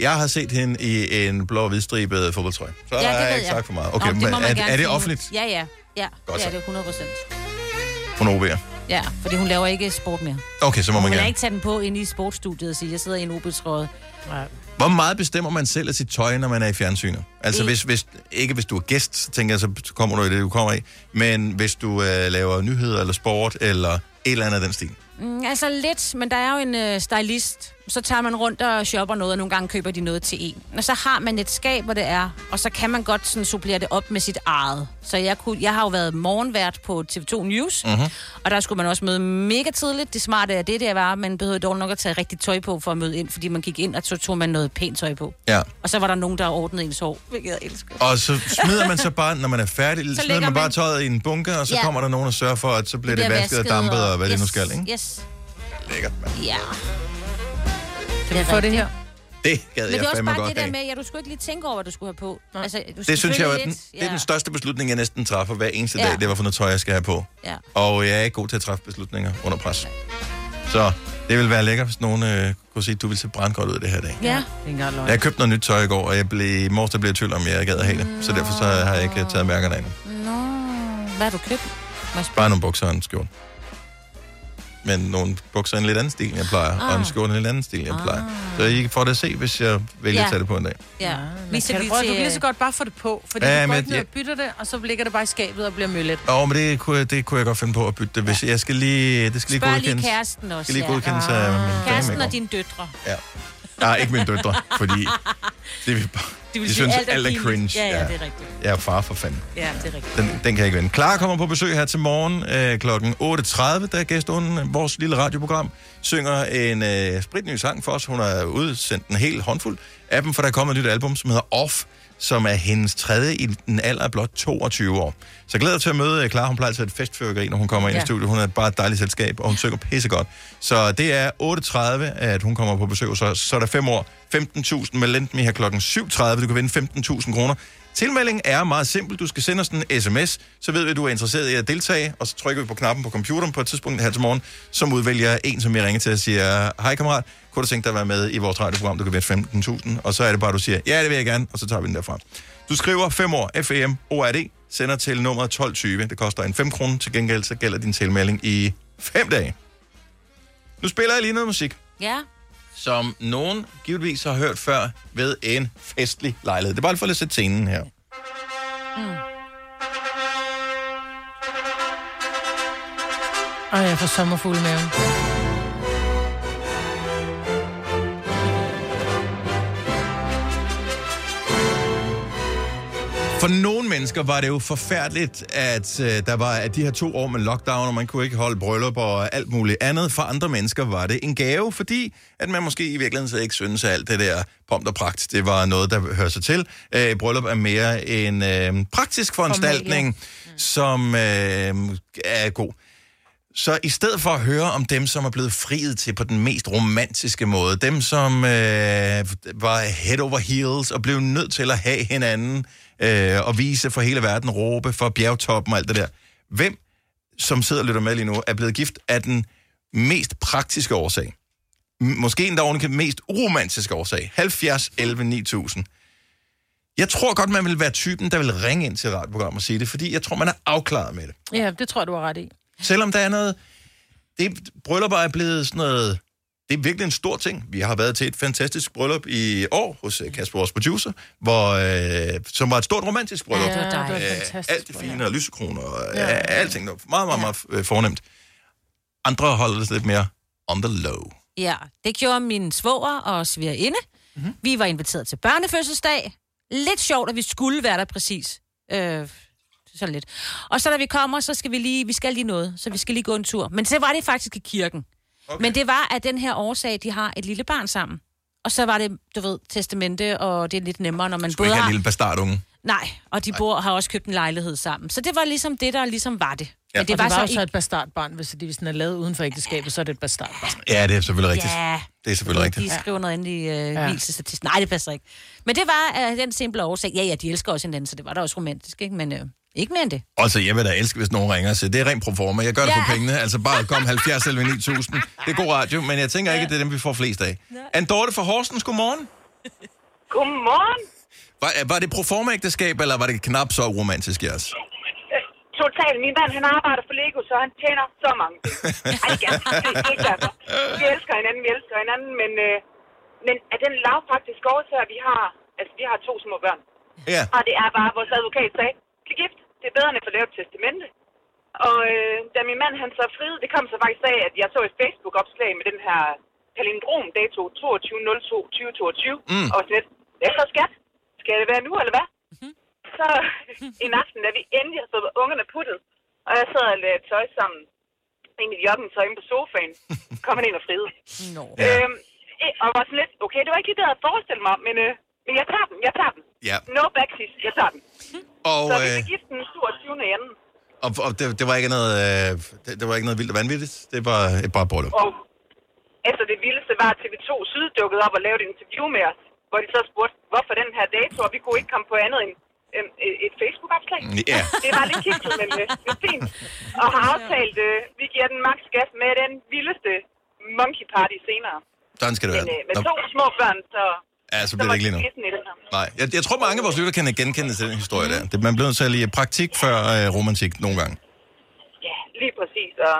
jeg har set hende i en blå og hvidstribet fodboldtrøje. Så Ja, det har jeg ikke jeg. sagt for meget. Nå, Okay, det må men man er, er det offentligt? Ja, ja. Ja, Godt det er det 100 procent. Hun er OB'er. Ja, fordi hun laver ikke sport mere. Okay, så må Hun man vil gerne. ikke tage den på ind i sportsstudiet og sige, jeg sidder i en OB-trøje. Hvor meget bestemmer man selv af sit tøj, når man er i fjernsynet? Altså, hvis, hvis, ikke hvis du er gæst, så tænker jeg, så kommer du i det, du kommer i. Men hvis du øh, laver nyheder eller sport, eller et eller andet af den stil. Mm, altså lidt, men der er jo en øh, stylist. Så tager man rundt og shopper noget, og nogle gange køber de noget til en. Og så har man et skab, hvor det er, og så kan man godt sådan supplere det op med sit eget. Så jeg, kunne, jeg har jo været morgenvært på TV2 News, Mhm. mm-hmm. og der skulle man også møde mega tidligt. Det smarte er det, der var, man behøvede dog nok at tage rigtig tøj på for at møde ind, fordi man gik ind, og så tog man noget pænt tøj på. Ja. Og så var der nogen, der ordnede ens hår, hvilket jeg elsker. Og så smider man så bare, når man er færdig, så smider lægger man bare man- tøjet i en bunke, og så Ja. kommer der nogen og sørger for, at så bliver det, vasket og dampet, og hvad det nu skal, ikke? Yes, Lækkert, mand. ja. Kan vi få det her? Det gad Men det er jeg også fandme bare godt det der af. med, ja, du skulle ikke lige tænke over, hvad du skulle have på. Altså, du Det synes jeg jo, er den, lidt, det er den største beslutning, jeg næsten træffer hver eneste Ja. dag, det var for noget tøj, jeg skal have på. Ja. Og jeg er ikke god til at træffe beslutninger under pres. Så det vil være lækkert, hvis nogen øh, kunne sige, at du vil se brandgodt ud i det her dag. Ja. Det er ikke engang løgn. Jeg købte noget nyt tøj i går, og jeg blev, i morges der blev jeg i tvivl om, jeg gad at have det. Så derfor så har jeg ikke øh, taget mærkerne af nu. Nå, hvad har du købt? Må jeg spørge? Bare nogle bukser og en skjorte. Men nogle bukser i en lidt anden stil, end jeg plejer, ah. og en Ah. skjorte i en lidt anden stil, end jeg plejer. Så I får det at se, hvis jeg vælger Ja. at tage det på en dag. Ja, Men Viser kan du, lige prøve, til... du kan lige så godt bare få det på, fordi Ja, ja, du går men ikke jeg- bytter det, og så ligger det bare i skabet og bliver møllet. Åh, men det kunne, jeg- det kunne jeg godt finde på at bytte det, hvis jeg skal lige, det skal lige Spørg lige godkendes. kæresten også, skal lige ja. godkendes af min. Kæresten og dine døtre. Ja. Nej, ikke mine døtre, fordi det vil bare, De, vil de synes, alt er cringe. Ja, ja, det er rigtigt. Er far for fanden. Ja, det er rigtigt. Den, den kan jeg ikke vende. Clara kommer på besøg her til morgen øh, kl. 8.30, der er gæsten øh, vores lille radioprogram. Synger en øh, spritny sang for os. Hun har udsendt en hel håndfuld af dem, for der er kommet et nyt album, som hedder Off, som er hendes tredje i den alder af blot 22 år. Så glæder til at møde øh, Clara. Hun plejer altid at et festfyrkeri, når hun kommer ind ja. i studiet. Hun er bare et dejligt selskab, og hun synger pissegodt. Så det er 8.30, at hun kommer på besøg. Så, så er der fem år. 15.000 med Lendme her klokken 7.30. Du kan vinde 15.000 kroner. Tilmelding er meget simpel. Du skal sende os en sms, så ved vi, at du er interesseret i at deltage, og så trykker vi på knappen på computeren på et tidspunkt her til morgen, som udvælger en, som jeg ringer til og siger, hej kammerat, kunne du tænke dig at være med i vores radioprogram, du kan vinde 15.000, og så er det bare, du siger, ja, det vil jeg gerne, og så tager vi den derfra. Du skriver 5 år, FEM, ORD, sender til nummer 1220. Det koster en 5 kroner. Til gengæld så gælder din tilmelding i 5 dage. Nu spiller jeg lige noget musik Ja som nogen givetvis har hørt før ved en festlig lejlighed. Det er bare for at sætte scenen her. Mm. Og jeg får sommerfugle maven. For nogle mennesker var det jo forfærdeligt, at øh, der var at de her to år med lockdown, og man kunne ikke holde bryllup og alt muligt andet. For andre mennesker var det en gave, fordi at man måske i virkeligheden så ikke synes, at alt det der pomp og pragt, det var noget, der hører sig til. Øh, bryllup er mere en øh, praktisk foranstaltning, som øh, er god. Så i stedet for at høre om dem, som er blevet friet til på den mest romantiske måde, dem, som øh, var head over heels og blev nødt til at have hinanden øh, og vise for hele verden, råbe for bjergtoppen og alt det der. Hvem, som sidder og lytter med lige nu, er blevet gift af den mest praktiske årsag? Måske endda oven den mest uromantiske årsag. 70, 11, 9000. Jeg tror godt, man vil være typen, der vil ringe ind til et radioprogram og sige det, fordi jeg tror, man er afklaret med det. Ja, det tror du har ret i. Selvom der er noget... Det bryllupper er blevet sådan noget... Det er virkelig en stor ting. Vi har været til et fantastisk bryllup i år hos øh, Kasper, vores producer, hvor, øh, som var et stort romantisk bryllup. Ja, det var dejligt. Øh, alt det fine og lysekroner og ja. alting. Det var meget, meget, meget øh, fornemt. Andre holder det lidt mere on the low. Ja, det gjorde min svoger og svigerinde. Mhm. Mm-hmm. Vi var inviteret til børnefødselsdag. Lidt sjovt, at vi skulle være der præcis. Øh, så lidt. Og så da vi kommer, så skal vi lige, vi skal lige noget, så vi skal lige gå en tur. Men så var det faktisk i kirken. Okay. Men det var af den her årsag, de har et lille barn sammen. Og så var det, du ved, testamente, og det er lidt nemmere, når man Skulle både ikke have har... en lille bastardunge. Nej, og de bor, har også købt en lejlighed sammen. Så det var ligesom det, der ligesom var det. Ja. Men Det var, det var så så ikke- et bastardbarn, hvis de hvis den er lavet uden for ægteskabet, så er det et bastardbarn. Ja, det er selvfølgelig rigtigt. Ja, Det er selvfølgelig rigtigt. De skriver noget andet i øh, Ja. Nej, det passer ikke. Men det var øh, den simple årsag. Ja, ja, de elsker også hinanden, så det var da også romantisk, ikke? Men øh, ikke mere end det. Altså, jeg vil da elske, hvis nogen ringer og siger, det er rent pro forma, jeg gør det Ja. for pengene, altså bare kom 70 eller 9000. Det er god radio, men jeg tænker ikke, at det er dem, vi får flest af. Anne Dorte fra Horsens, godmorgen. Godmorgen. Var, var det pro forma ægteskab, eller var det knap så romantisk jeres? Totalt. Min mand, han arbejder for Lego, så han tjener så mange penge. Ej, det er det er ikke derfor. Vi elsker hinanden, vi elsker hinanden, men, øh, men af den lavpraktiske årsag, at vi har, altså vi har to små børn. Ja. Og det er bare, vores advokat sagde, bliv gift. Det er bedre, end at få lavet et testamente. Og øh, da min mand han så friede, det kom så faktisk af, at jeg så et Facebook-opslag med den her palindrom-dato 22.02.2022. Mm. Og sådan lidt, hvad så skat? Skal det være nu, eller hvad? Så en aften, da vi endelig har fået ungerne puttet, og jeg sad og lavede tøj sammen, i joggingtøj inde på sofaen, kom han ind og friede. Nå. Ja. Øhm, og var sådan lidt, okay, det var ikke lige det, jeg havde forestillet mig, men, øh, men jeg tager den, jeg tager den. Ja. No backseat, jeg tager den. Og, Så vi øh, gift den 27. i anden. og, og det, det, var ikke noget, øh, det, det var ikke noget vildt og vanvittigt. Det var et bare bryllup. Og altså det vildeste var, at TV2 Syd dukkede op og lavede et interview med os, hvor de så spurgte, hvorfor den her dato, og vi kunne ikke komme på andet end øhm, et- Facebook-opslag. Ja. Det var lidt kikset, men øh, det er fint. Og har aftalt, øh, vi giver den max gas med den vildeste monkey party senere. Sådan skal det Men være. øh, med to små børn, så, Ja, så så bliver var det ikke lige nu. Nej, jeg, jeg tror, mange af vores lytter kan genkende til den historie der. Det, man bliver nødt til at lige praktik før øh, romantik nogle gange. Ja, lige præcis. Og,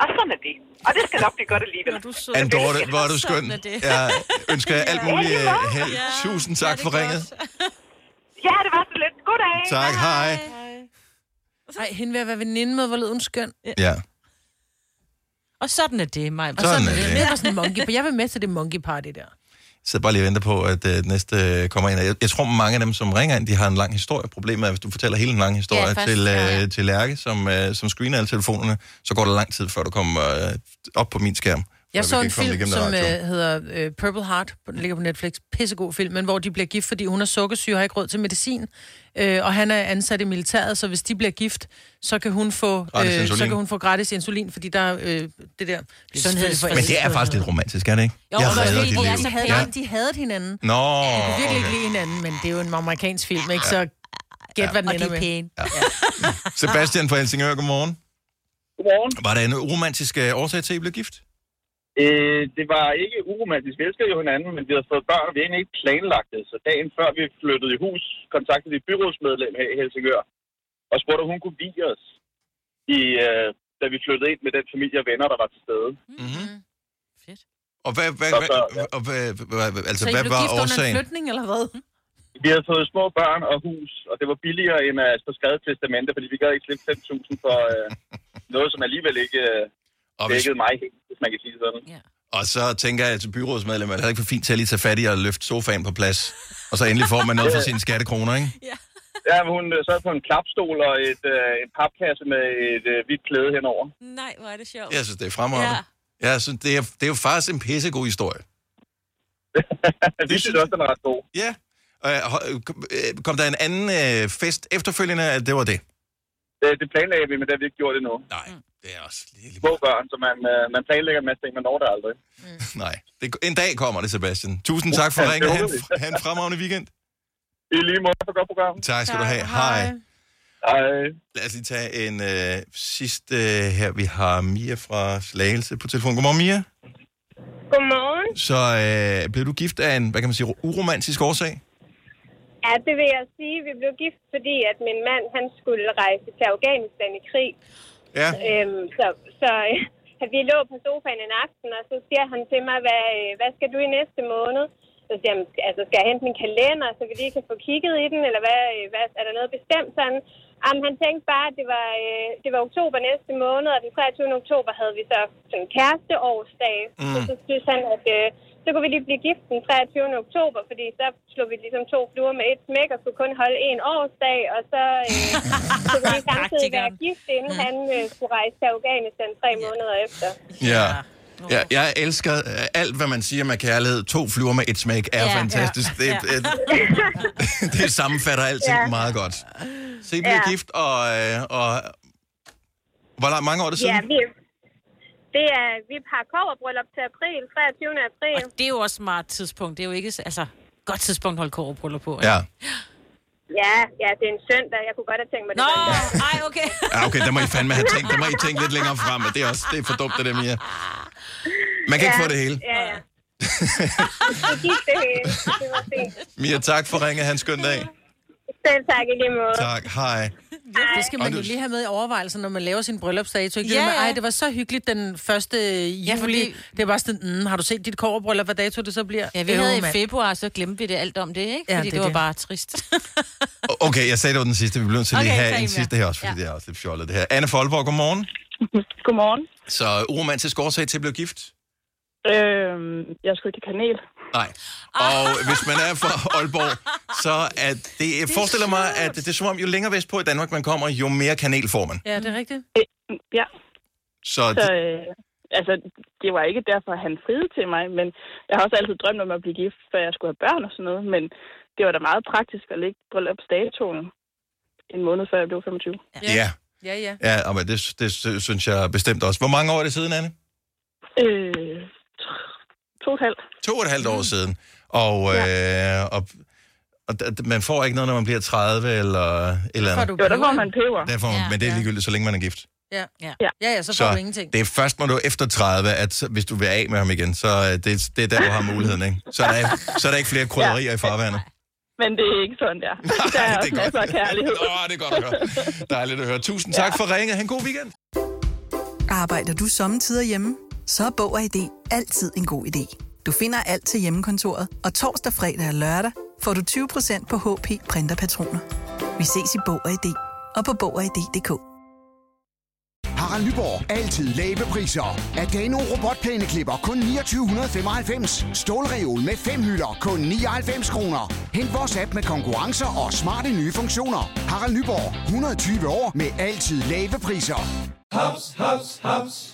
og sådan er det. Og det skal nok blive godt alligevel. Er du sød. Anne Dorte, hvor er du skøn. Sådan det. Jeg ønsker jer alt muligt øh, held. Tusind tak for ringet. Ja, det var så lidt. Goddag. Tak, hej. Ej, hende vil jeg være veninde med, hvor lød hun skøn. Ja. Og sådan er det, Maja. Sådan er det. det. Var sådan en monkey. Jeg vil med til det monkey party der. Sidder bare lige og venter på, at øh, næste øh, kommer ind. Jeg, jeg tror, mange af dem, som ringer ind, de har en lang historie. Problemet er, hvis du fortæller hele en lang historie Ja, ja, først, til, ja. øh, til Lærke, som, øh, som screener alle telefonerne, så går der lang tid, før du kommer øh, op på min skærm. Jeg For så en ikke film, som radio. øh, hedder øh, Purple Heart, den ligger på Netflix, pissegod film, men hvor de bliver gift, fordi hun er sukkersyge og har ikke råd til medicin, øh, og han er ansat i militæret, så hvis de bliver gift, så kan hun få, Gratis øh, så insulin. kan hun få gratis insulin, fordi der er øh, det der Sundhedsforsikring. Men det er faktisk lidt romantisk, er det ikke? Jo, jeg men redder dit det er liv. så de, havde, Ja. ja. de havde hinanden. Nå, De kunne virkelig ikke okay. lide hinanden, men det er jo en amerikansk film, ikke? Så gæt, hvad den Og de ender er med. pæne. Sebastian fra Helsingør, godmorgen. Godmorgen. Var der en uromantisk øh, årsag til, at I blev gift? Øh, det var ikke uromantisk. Vi elskede jo hinanden, men vi havde fået børn, og vi havde egentlig ikke planlagt det. Så dagen før vi flyttede i hus, kontaktede vi et byrådsmedlem her i Helsingør, og spurgte, om hun kunne vige os, i, øh, da vi flyttede ind med den familie og venner, der var til stede. Mm-hmm. Fedt. Og hvad, hvad, Så ja. og hvad, hvad, hvad, altså, Så hvad var årsagen? flytning, eller hvad? Vi havde fået små børn og hus, og det var billigere end at få skrevet et testamente, fordi vi gad ikke slippe 5.000 for øh, noget, som alligevel ikke øh, Og, hvis, dækkede mig helt, hvis man kan sige det sådan. og så tænker jeg til byrådsmedlem, at det er ikke for fint til at lige tage fat i og løfte sofaen på plads. Og så endelig får man noget for sine skattekroner, ikke? Ja, men hun øh, sad på en klapstol og et, øh, en papkasse med et øh, hvidt klæde henover. Nej, hvor er det sjovt. Jeg synes, det er fremragende. Ja. Jeg synes, det er, det er jo faktisk en pissegod historie. Vi synes også, den er ret god. Ja. Øh, øh, kom der en anden øh, fest efterfølgende, at det var det? Det, det planlagde vi, men det har vi ikke gjort endnu. Nej, det er også lige... Små børn, så man, øh, man planlægger en masse ting, man når det aldrig. Nej. Det, en dag kommer det, Sebastian. Tusind tak for Ja, ringen. det Ha' håber en, fremragende weekend. I lige måde for godt program. Tak skal du have. Hej. Hej. Lad os lige tage en øh, sidste øh, her. Vi har Mia fra Slagelse på telefon. Godmorgen, Mia. Godmorgen. Så øh, blev du gift af en, hvad kan man sige, uromantisk årsag? Ja, det vil jeg sige. Vi blev gift, fordi at min mand han skulle rejse til Afghanistan i krig. Ja. Øhm, så så øh, vi lå på sofaen en aften, og så siger han til mig, hvad, øh, hvad skal du i næste måned? Så siger jeg, altså, skal jeg hente min kalender, så vi lige kan få kigget i den, eller hvad, øh, hvad er der noget bestemt sådan? Jamen, han tænkte bare, at det var, øh, det var oktober næste måned, og den 23. oktober havde vi så sådan kæresteårsdag. Mm. Så, så synes han, at øh, så kunne vi lige blive gift den 23. oktober, fordi så slog vi ligesom to fluer med et smæk, og skulle kun holde en årsdag, og så øh, vi samtidig være gift, inden mm. han øh, skulle rejse til Afghanistan tre måneder efter. Ja. Ja, jeg elsker øh, alt, hvad man siger med kærlighed. To fluer med et smæk er Ja. fantastisk. Det, Ja. det, det sammenfatter alting Ja. meget godt. Så I blev Ja. gift, og, øh, og hvor mange år er det siden? Ja, vi, Det er, vi har koverbryllup til april, 23. april. Og det er jo også et smart tidspunkt. Det er jo ikke, altså, godt tidspunkt at holde kårebryllup på. ikke? Ja. Ja, ja, det er en søndag. Jeg kunne godt have tænkt mig det. Nå, ej, okay. Ja, okay, der må I fandme have tænkt, der må I tænke lidt længere frem, og det er også det er for dumt, det der, Mia. Man kan ikke få det hele. Ja, ja. det gik det hele. Det var fint. Mia, tak for ringe. Han skøn dag. Selv tak i lige måde. Tak, hej. Det skal man Og jo du- lige have med i overvejelsen, når man laver sin bryllupsdato. Ikke? Ja, Ja, ja. Ej, det var så hyggeligt den første juli. Ja, fordi- Det var sådan, mm, har du set dit kårebryllup, hvad dato det så bliver? Ja, vi Øv, havde i februar, så glemte vi det alt om det, ikke? Ja, Fordi det det, var det. bare trist. Okay, jeg sagde, det var den sidste. Vi bliver nødt til lige Okay, at have en sidste her også, fordi Ja. det er også lidt fjollet det her. Anne Folborg, godmorgen. Godmorgen. Så uromantisk årsag til at blive gift? Øhm, jeg skulle ikke kanel. Nej. Og hvis man er fra Aalborg, så er det, jeg forestiller mig, at det er som om, jo længere vestpå i Danmark man kommer, jo mere kanel får man. Ja, det er rigtigt. Ja, Så så det, øh, altså, det var ikke derfor, han friede til mig, men jeg har også altid drømt om at blive gift, før jeg skulle have børn og sådan noget, men det var da meget praktisk at lægge bryllupsdatoen en måned før jeg blev 25. ja. Ja, ja. Ja, og det, det synes jeg bestemt også. Hvor mange år er det siden, Anne? Øh, to og et halvt. To og et halvt år siden. Og, øh, og, og man får ikke noget, når man bliver 30 eller et eller andet. Jo, der får man peber. Der får man, Ja. men det er ligegyldigt, så længe man er gift. Ja. Ja. ja, ja, så får du ingenting. det er først, når du er efter 30, at så- hvis du vil af med ham igen, så øh, det, det er der, du har muligheden, ikke? Så er der, ikke- så er der ikke flere krydderier i farvandet. Men det er ikke sådan der. Der er også masser af kærlighed. Åh, det er godt at høre. Dejligt at høre. Tusind tak for ringet. Ha' en god weekend. Arbejder du sommetider hjemme? Så er Bog og ID altid en god idé. Du finder alt til hjemmekontoret, og torsdag, fredag og lørdag får du 20% på HP printerpatroner. Vi ses i Bog og ID og på Bog og ID.dk. Harald Nyborg. Altid lave priser. Adano robotplæneklipper kun 2995. Stålreol med fem hylder kun 99 kroner. Hent vores app med konkurrencer og smarte nye funktioner. Harald Nyborg. 120 år med altid lave priser. Haps, haps, haps.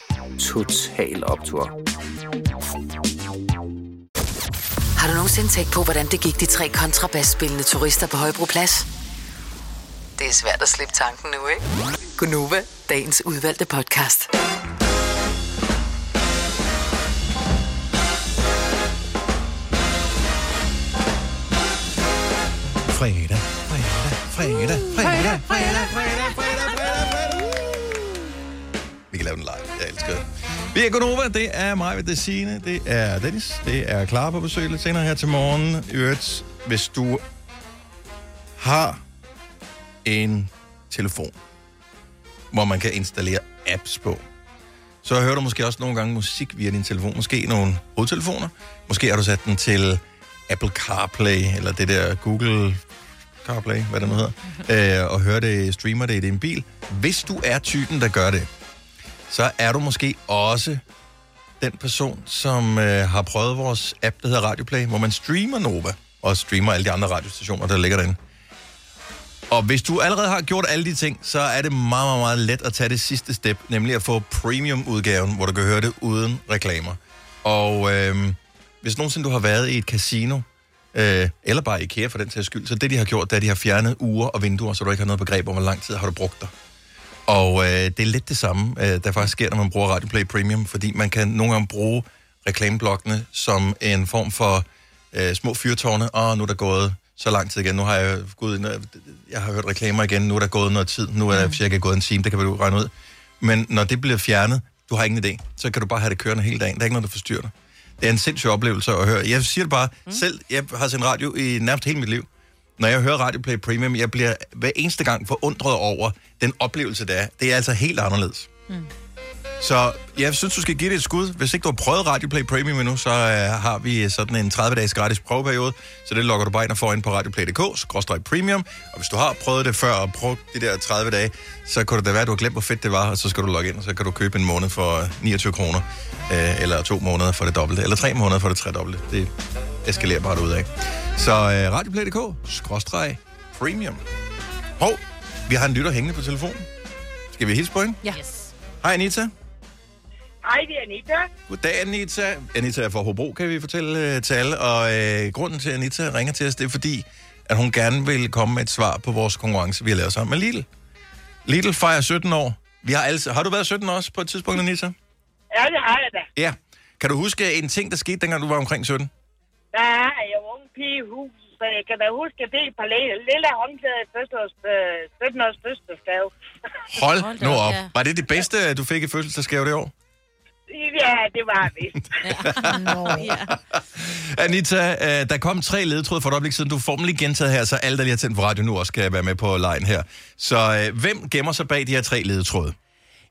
Total Optor. Har du nogensinde tænkt på, hvordan det gik de tre kontrabasspillende turister på Højbroplads? Det er svært at slippe tanken nu, ikke? Gunova, dagens udvalgte podcast. Fredag, fredag, fredag, fredag, fredag, fredag, fredag, fredag. Kan lave den live. Jeg elsker det. Vi er Gunova. Det er mig, det er Signe, det er Dennis, det er Clara på besøg lidt senere her til morgen. I Øvrigt, hvis du har en telefon, hvor man kan installere apps på, så hører du måske også nogle gange musik via din telefon. Måske nogle hovedtelefoner. Måske har du sat den til Apple CarPlay, eller det der Google CarPlay, hvad det nu hedder, øh, og hører det, streamer det i din bil. Hvis du er typen, der gør det, så er du måske også den person, som øh, har prøvet vores app, der hedder Radioplay, hvor man streamer Nova, og streamer alle de andre radiostationer, der ligger derinde. Og hvis du allerede har gjort alle de ting, så er det meget, meget, meget let at tage det sidste step, nemlig at få premium-udgaven, hvor du kan høre det uden reklamer. Og øh, hvis nogensinde du har været i et casino, øh, eller bare i IKEA for den sags skyld, så det de har gjort, det er, at de har fjernet uger og vinduer, så du ikke har noget begreb om, hvor lang tid har du brugt dig. Og øh, det er lidt det samme, øh, der faktisk sker, når man bruger Radioplay Premium, fordi man kan nogle gange bruge reklameblokkene som en form for øh, små fyrtårne. Og nu er der gået så lang tid igen. Nu har jeg og- jeg har hørt reklamer igen. Nu er der gået noget tid. Nu er der cirka gået en time. Det kan du regne ud. Men når det bliver fjernet, du har ingen idé, så kan du bare have det kørende hele dagen. Der er ikke noget, der forstyrrer dig. Det er en sindssyg oplevelse at høre. Jeg siger det bare, mm. selv, jeg har sendt radio i nærmest hele mit liv. Når jeg hører Radioplay Premium, jeg bliver hver eneste gang forundret over den oplevelse, der er. Det er altså helt anderledes. Mm. Så jeg synes, du skal give det et skud. Hvis ikke du har prøvet Radioplay Premium endnu, så uh, har vi sådan en 30-dages gratis prøveperiode. Så det logger du bare ind og får ind på radioplay.dk, premium. Og hvis du har prøvet det før og prøvet de der 30 dage, så kunne det da være, at du har glemt, hvor fedt det var, og så skal du logge ind, og så kan du købe en måned for 29 kroner, uh, eller to måneder for det dobbelte, eller tre måneder for det tredobbelte. Det eskalerer bare ud af. Så uh, radioplay.dk, premium. Hov, vi har en lytter hængende på telefonen. Skal vi hilse på hende? Ja. Yes. Hej Anita. Hej, det er Anita. Goddag, Anita. Anita er fra Hobro, kan vi fortælle øh, til alle. Og øh, grunden til, at Anita ringer til os, det er fordi, at hun gerne vil komme med et svar på vores konkurrence, vi har lavet sammen med Lidl. Lidl fejrer 17 år. Vi har, alle, har du været 17 år også på et tidspunkt, Anita? Ja, det har jeg da. Ja. Kan du huske en ting, der skete, dengang du var omkring 17? Der er jeg ung pige i hus, så jeg kan da huske, at det er et par lille, håndklæder i fødselsårs, øh, 17 års fødselsdagsgave. Hold, Hold nu op, op. ja. Var det det bedste, du fik i fødselsdagsgave det år? Ja, det var det. ja. Anita, øh, der kom tre ledetråde for et øjeblik siden. Du lige gentaget her, så alle, der lige har tændt på radio nu, også kan være med på lejen her. Så øh, hvem gemmer sig bag de her tre ledetråde?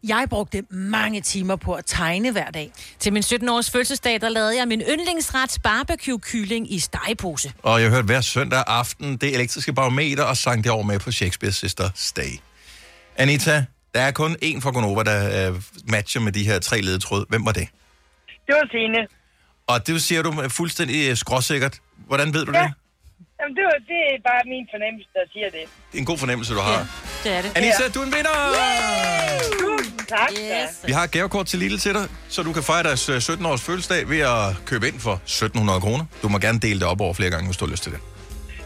Jeg brugte mange timer på at tegne hver dag. Til min 17-års fødselsdag, der lavede jeg min yndlingsret barbecue-kylling i stegepose. Og jeg har hørt hver søndag aften det elektriske barometer og sang det over med på Shakespeare's Sisters Day. Anita, der er kun én fra Gonova, der øh, matcher med de her tre ledetråde. Hvem var det? Det var Signe. Og det siger du øh, fuldstændig øh, skråsikkert. Hvordan ved du Ja. det? Jamen, det, var, det er bare min fornemmelse, der siger det. Det er en god fornemmelse, du har. Det er det. Anita, du er en vinder! Tusind tak. Yes. Vi har et gavekort til Lille til dig, så du kan fejre deres øh, 17-års fødselsdag ved at købe ind for 1700 kroner. Du må gerne dele det op over flere gange, hvis du har lyst til det.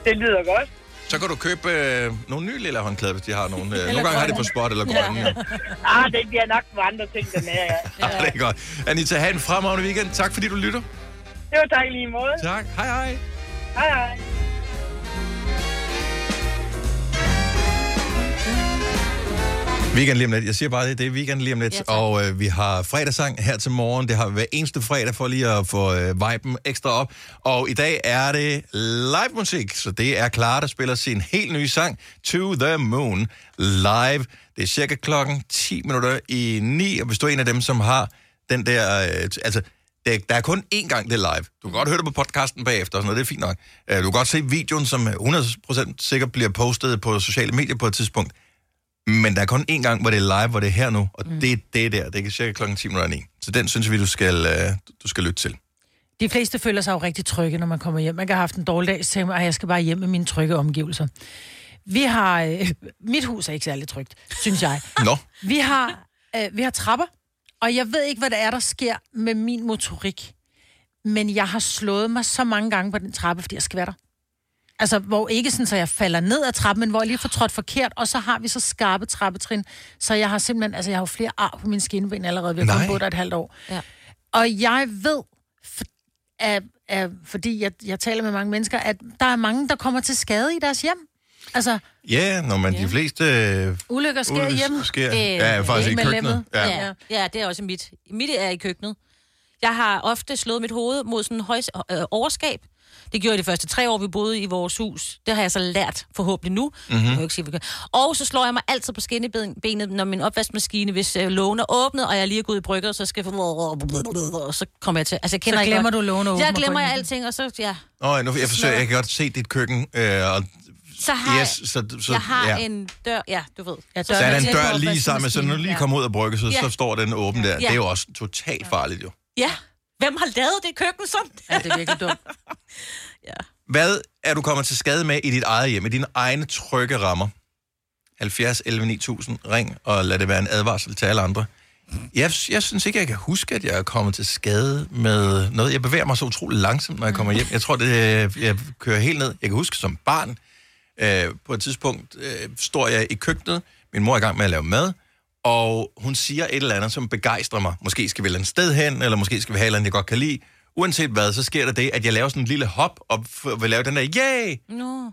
Det lyder godt. Så kan du købe øh, nogle nye lille håndklæder, hvis de har nogle. Øh, nogle gange har de på spot eller grønne. Ja. Ah, det bliver nok for andre ting, den er, ja. Ja. det er godt. Anita, have en fremragende weekend. Tak fordi du lytter. Det var tak i lige måde. Tak. Hej hej. Hej hej. Weekend lige om lidt. Jeg siger bare det, det er weekend lige om lidt. Ja, og øh, vi har fredagssang her til morgen. Det har vi hver eneste fredag for lige at få øh, viben ekstra op. Og i dag er det live musik, så det er Clara, der spiller sin helt nye sang, To the Moon, live. Det er cirka klokken 10 minutter i 9, og hvis du er en af dem, som har den der... Øh, altså, det, der er kun én gang, det er live. Du kan godt høre det på podcasten bagefter, og sådan noget, det er fint nok. Øh, Du kan godt se videoen, som 100% sikkert bliver postet på sociale medier på et tidspunkt. Men der er kun én gang, hvor det er live, hvor det er her nu, og mm. det, det er der. Det er cirka klokken 10 minutter 9. Så den synes vi, du skal, øh, du skal lytte til. De fleste føler sig jo rigtig trygge, når man kommer hjem. Man kan have haft en dårlig dag, så tænker man, "Ej, jeg skal bare hjem med mine trygge omgivelser. Vi har... Øh, mit hus er ikke særlig trygt, synes jeg. Nå. Vi har, øh, vi har trapper, og jeg ved ikke, hvad det er, der sker med min motorik. Men jeg har slået mig så mange gange på den trappe, fordi jeg skvatter. Altså, hvor ikke sådan, så jeg falder ned ad trappen, men hvor jeg lige får trådt forkert, og så har vi så skarpe trappetrin, så jeg har simpelthen, altså jeg har jo flere ar på mine skinben allerede, vi har Nej. kun boet der et halvt år. Ja. Og jeg ved, for, at, at, fordi jeg, jeg taler med mange mennesker, at der er mange, der kommer til skade i deres hjem. Altså, Ja, når man de fleste... Øh, ulykker sker Ulykker hjemme. sker- ja, faktisk i med køkkenet. Ja. Ja. ja, det er også mit. Mit er i køkkenet. Jeg har ofte slået mit hoved mod sådan en høj, øh, overskab. Det gjorde jeg de første tre år, vi boede i vores hus. Det har jeg så lært forhåblig nu. Mhm. Jeg ikke sige, hvad jeg gør. og så slår jeg mig altid på skinnebenet, når min opvaskemaskine, hvis øh, lågen er åbnet, og jeg lige er gået i brygger, så skal jeg... Og så kommer jeg til... Altså, jeg kender Så ikke glemmer godt- du lågen åben Jeg og glemmer jeg alting, og så... Ja. Åh, nu, jeg forsøger, jeg kan godt se dit køkken, øh, og Så har yes, jeg, så, så, jeg har ja. en dør... Ja, du ved. Ja, Så er der en dør lige sammen så når du lige kommer ud af brygget, så, Ja. så står den åben der. Ja. Det er jo også totalt farligt, jo. Ja. Hvem har lavet det køkken sådan? Ja, det er virkelig dumt. Hvad er du kommet til skade med i dit eget hjem, i dine egne trygge rammer? 70 11 9000, ring og lad det være en advarsel til alle andre. Jeg, jeg synes ikke, jeg kan huske, at jeg er kommet til skade med noget. Jeg bevæger mig så utrolig langsomt, når jeg kommer hjem. Jeg tror, det, jeg kører helt ned. Jeg kan huske som barn, øh, på et tidspunkt øh, står jeg i køkkenet, min mor er i gang med at lave mad, og hun siger et eller andet, som begejstrer mig. Måske skal vi et eller andet sted hen, eller måske skal vi have et eller andet, jeg godt kan lide. Uanset hvad, så sker der det, at jeg laver sådan en lille hop, og f- vil lave den der, yay! No.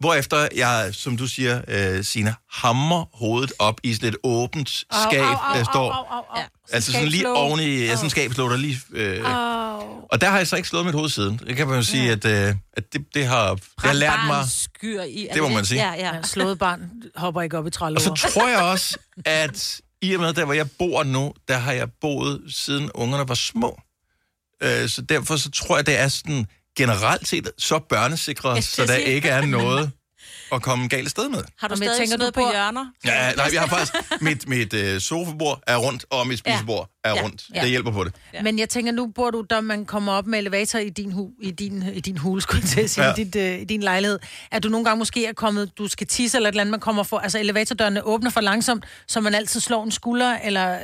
Hvorefter jeg, som du siger, øh, Sina, hammer hovedet op i sådan et åbent skab, der står. Ja. Altså sådan lige oven i, ja, sådan en skabslåg, der lige... Øh, og der har jeg så ikke slået mit hoved siden. Det kan man jo sige, at, øh, at det, det, har, det har lært mig... Skyr i. Det må man sige. Ja, ja. Ja, slået barn hopper ikke op i trællover. Og så tror jeg også, at i og med, der hvor jeg bor nu, der har jeg boet siden ungerne var små. Øh, så derfor så tror jeg, det er sådan generelt set så børnesikret, så der ikke er noget at komme galt sted med. Har du stadig tænker noget på hjørner? Ja, nej, vi har faktisk... Mit, mit øh, sofabord er rundt, og mit spisebord er Ja. rundt. Ja. Det hjælper på det. Ja. Men jeg tænker, nu bor du, der man kommer op med elevator i din, hu, i din, i din hule, skulle jeg til at sige, Ja. i, dit, øh, i din lejlighed. Er du nogle gange måske er kommet, du skal tisse eller et eller andet, man kommer for, altså elevatordørene åbner for langsomt, så man altid slår en skulder, eller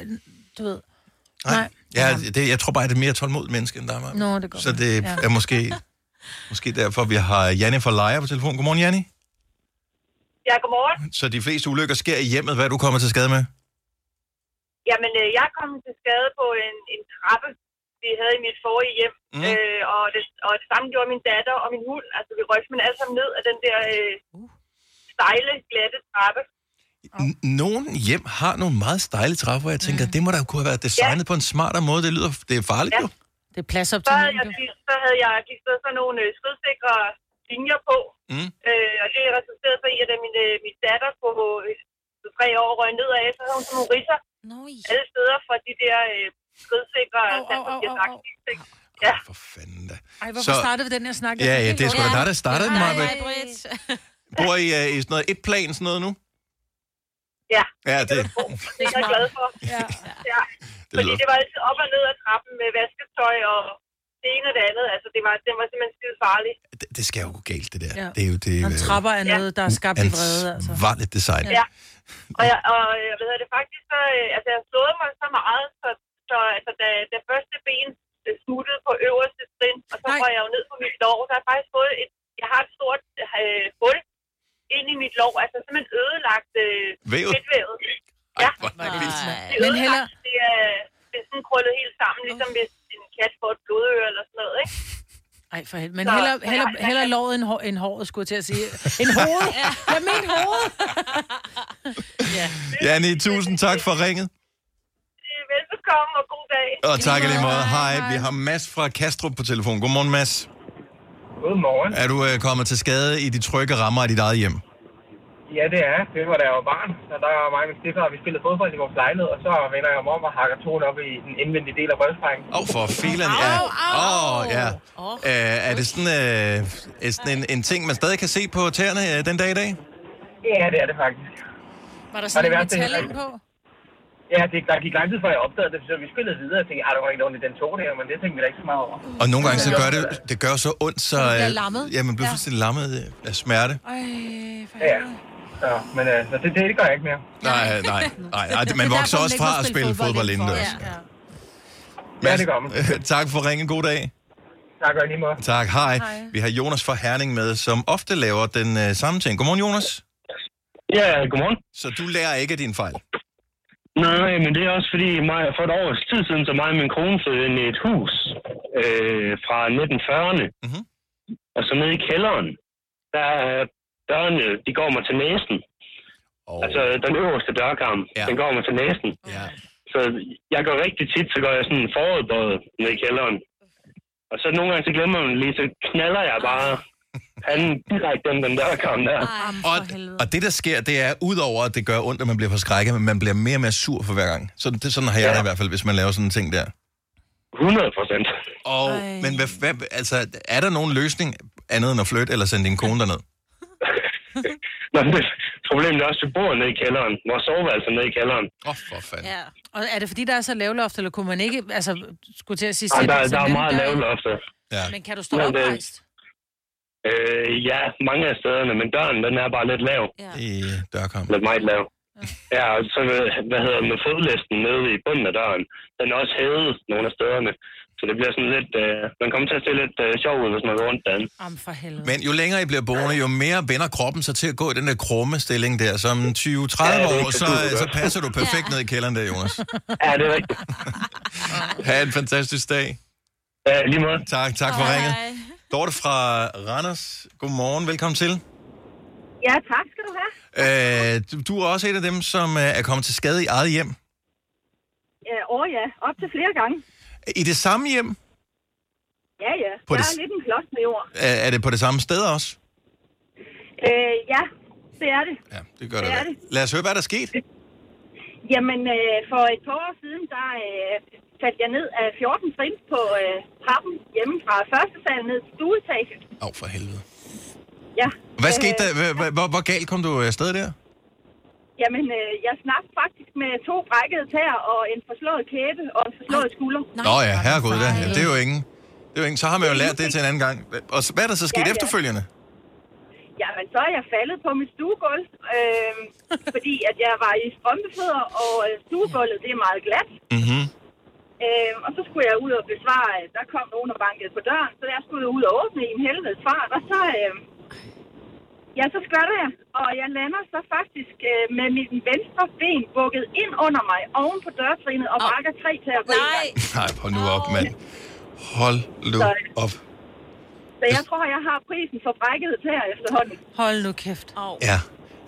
du ved. Nej. Ja, det, jeg tror bare, at det er mere tålmodigt menneske, end dig, Maja. Nå, det går. Så det Ja. er måske, måske derfor, vi har Janne fra Lejer på telefon. Godmorgen, Janne. Ja, godmorgen. Så de fleste ulykker sker i hjemmet. Hvad er du kommet til skade med? Jamen, øh, jeg kom til skade på en, en trappe, vi havde i mit forrige hjem. Mm. Mm. Øh, og, det, og det samme gjorde min datter og min hund. Altså, vi røg men alle sammen ned af den der øh, stejle, glatte trappe. N- Nogle hjem har nogle meget stejle trapper, hvor jeg tænker, det må da kunne have været designet på en smartere måde. Det lyder, det er farligt jo. Det er plads op Så havde jeg, gik- så havde jeg gik så sådan nogle øh, skridsikre linjer på. Mm. Øh, og det resulterede så i, at da min, øh, min datter på øh, tre år røg ned af, så havde hun sådan nogle ridser Nøj. alle steder fra de der øh, skridsikre Au, au, au, sandpapiragtige ting. Ja. Ej, hvorfor Så- startede vi den her snak? Ja, ja, det er sgu da dig, der startede den, Maja. Bor I uh, i sådan noget et plan, sådan noget nu? Ja. Ja, det, Det er jeg glad for. Ja. ja. det Fordi det var altid op og ned ad trappen med vasketøj og det ene og det andet. Altså, det var, det var simpelthen skide farligt. Det, det skal jo gå galt, det der. Ja. Det er jo det... Og trapper er noget, der er skabt i vrede, altså. Ansvarligt design. Ja. Og jeg, og jeg ved det faktisk, så, øh, altså jeg slået mig så meget, så, så altså, da, da første ben øh, smuttede på øverste trin, og så var jeg jo ned på mit lår, så har jeg faktisk fået et, jeg har et stort øh, hul ind i mit lår, altså simpelthen ødelagt øh, Vævet? fedtvævet. Ja, er det er Men ødelagt, heller- det, er, det er sådan krøllet helt sammen, ligesom hvis en kat får et blodøre eller sådan noget, ikke? Ej, for helvede. Men Så- heller, heller, jeg- heller låret end, hår, end håret, skulle jeg til at sige. En hoved. Jeg mente hoved. Janne, tusind tak for ringet. Velbekomme og god dag. Og tak i lige måde. Hej, vi har Mads fra Kastrup på telefon. Godmorgen, Mads. Godmorgen. Er du uh, kommet til skade i de trygge rammer af dit eget hjem? Ja, det er. Det var da jeg var barn. Så der var mig og min stifter, vi spillede fodbold i vores lejlighed, og så vender jeg mig om og hakker tonen op i den indvendige del af brystrækken. Åh, oh, for filen, ja. Åh, oh, ja. Uh, er det sådan, uh, er sådan en, en ting, man stadig kan se på tæerne uh, den dag i dag? Ja, det er det faktisk. Var der Og sådan det en metal på? Ja, det, der gik lang tid, før jeg opdagede det, så vi spillede videre og tænkte, at der var ikke i den tog der, men det tænkte vi da ikke så meget over. Og nogle gange så gør det, det gør så ondt, så... Man bliver øh, lammet. Ja, man bliver Ja. fuldstændig lammet øh, af smerte. Ej, for Ja, ja. men øh, det, det, det gør jeg ikke mere. Nej, nej, nej. nej man Det er vokser derfor, også fra at spille fodbold fodbold indenfor. indendørs. Ja, det gør man. tak for ringen. God dag. Tak, og i lige måde. Tak, hej. Vi har Jonas fra Herning med, som ofte laver den øh, samme ting. Godmorgen, Jonas. Ja, godmorgen. Så du lærer ikke af din fejl? Nej, men det er også fordi, mig, for et års tid siden, så mig og min kone flyttede ind i et hus øh, fra 1940'erne. Mm-hmm. Og så nede i kælderen, der er dørene, de går mig til næsen. Oh. Altså den øverste dørkarm, ja. den går mig til næsen. Ja. Så jeg går rigtig tit, så går jeg sådan forudbøjet ned i kælderen. Og så nogle gange, så glemmer man lige, så knaller jeg bare han direkte den, den dørkarm der. Og, og det, der sker, det er, udover at det gør ondt, at man bliver forskrækket, men man bliver mere og mere sur for hver gang. Så det, sådan har jeg ja. det i hvert fald, hvis man laver sådan en ting der. 100 procent. Og, men hvad, hvad, altså, er der nogen løsning andet end at flytte eller sende din kone derned? Nå, men det, problemet er også, at vi bor nede i kælderen. Vores soveværelse er nede i kælderen. Åh, oh, for fanden. Ja. Og er det fordi, der er så lavloft, eller kunne man ikke, altså, skulle til at sige... Ej, sætte der, der er meget lavlofter. Ja. Men kan du stå Men det- oprejst? Øh, ja, mange af stederne, men døren, den er bare lidt lav. Ja. I dørkamp. Lidt meget lav. Ja, og så hvad, hvad hedder det, med fodlisten nede i bunden af døren, den er også hævet nogle af stederne. Så det bliver sådan lidt, øh, man kommer til at se lidt øh, sjov ud, hvis man går rundt derinde. Am for helvede. Men jo længere I bliver boende, jo mere vender kroppen sig til at gå i den der krumme stilling der. Som 20-30 Ja, år, så så, passer du perfekt ned i kælderen der, Jonas. Ja, det er rigtigt. Ha' en fantastisk dag. Ja, lige måde. Tak, tak for ringet. Dorte fra Randers, godmorgen, velkommen til. Ja, tak skal du have. Øh, du, er også et af dem, som øh, er kommet til skade i eget hjem. Ja, åh ja, op til flere gange. I det samme hjem? Ja, ja. På jeg det- er lidt en klods med jord. Er, er det på det samme sted også? Øh, ja, det er det. Ja, det gør Det det. er det. Lad os høre, hvad der er sket. Jamen, øh, for et par år siden, der øh, faldt jeg ned af 14 trin på øh, trappen hjemme fra første sal ned til stueetage. Åh, oh, for helvede. Ja. Hvad skete der? Hvor, hvor- galt kom du afsted der? Jamen, øh, jeg snap faktisk med to brækkede tæer og en forslået kæbe og en forslået skulder. Nå ja, herregud, det, det er jo ingen. Det er jo ingen. Så har man jo lært det til en anden gang. Og hvad er der så sket Ja, ja. efterfølgende? Jamen, så er jeg faldet på mit stuegulv, øh, fordi at jeg var i strømpefødder, og øh, stuegulvet, det er meget glat. Mm-hmm. Øh, og så skulle jeg ud og besvare, at der kom nogen og bankede på døren, så jeg skulle ud og åbne i en helvedes fart, og så, øh, ja, så skvatter jeg, og jeg lander så faktisk øh, med mit venstre ben bukket ind under mig, oven på dørtrinet, og brækker tre til at gå Nej. Nej, hold nu op, mand. Hold nu Så- op. Så jeg tror, jeg har prisen for brækket tæer efterhånden. Hold nu kæft. Oh. Ja.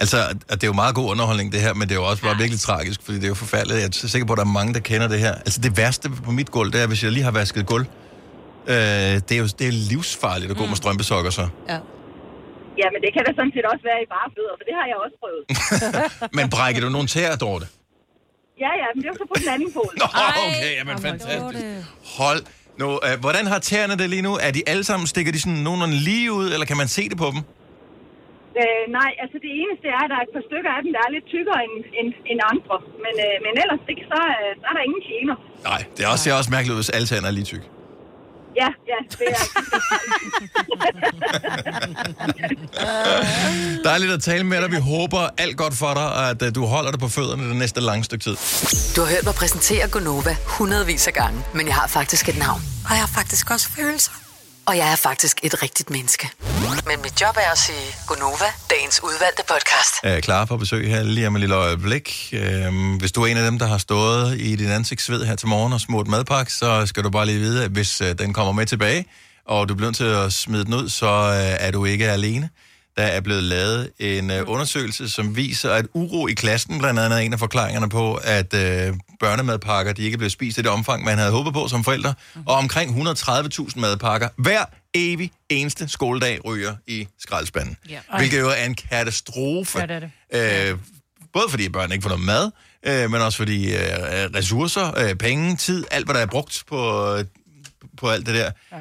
Altså, at det er jo meget god underholdning, det her, men det er jo også bare virkelig tragisk, fordi det er jo forfærdeligt. Jeg er sikker på, at der er mange, der kender det her. Altså, det værste på mit gulv, det er, hvis jeg lige har vasket gulv. Øh, det er jo det er livsfarligt at gå med strømpesokker så. Ja, men det kan da sådan set også være i bare fødder, for det har jeg også prøvet. Men brækker du nogle tæer, Dorte? ja, ja, men det er jo så på den anden pol. Nå, okay, jamen fantastisk. Hold nu. Øh, hvordan har tæerne det lige nu? Er de alle sammen, stikker de sådan nogenlunde lige ud, eller kan man se det på dem? Øh, nej, altså det eneste er, at der er et par stykker af dem, der er lidt tykkere end, end, end andre. Men, øh, men ellers ikke, så, øh, så er der ingen gener. Nej, det er også, ser også mærkeligt ud, hvis alle tænder er lige tyk. Ja, ja, det er Dejligt at tale med dig. Vi håber alt godt for dig, og at øh, du holder dig på fødderne det næste lange stykke tid. Du har hørt mig præsentere Gonova hundredvis af gange, men jeg har faktisk et navn. Og jeg har faktisk også følelser. Og jeg er faktisk et rigtigt menneske. Men mit job er at sige Gonova, dagens udvalgte podcast. er klar på besøg her lige om et lille øjeblik. Øhm, hvis du er en af dem, der har stået i din ansigtsved her til morgen og smurt madpakke, så skal du bare lige vide, at hvis øh, den kommer med tilbage, og du bliver nødt til at smide den ud, så øh, er du ikke alene. Der er blevet lavet en øh, undersøgelse, som viser, at uro i klassen blandt andet er en af forklaringerne på, at øh, børnemadpakker de ikke bliver spist i det omfang, man havde håbet på som forældre. Og omkring 130.000 madpakker hver evig eneste skoledag ryger i skraldespanden. Ja. Hvilket jo er en katastrofe. Ja, det er det. Øh, både fordi børn ikke får noget mad, øh, men også fordi øh, ressourcer, øh, penge, tid, alt hvad der er brugt på, øh, på alt det der, øh,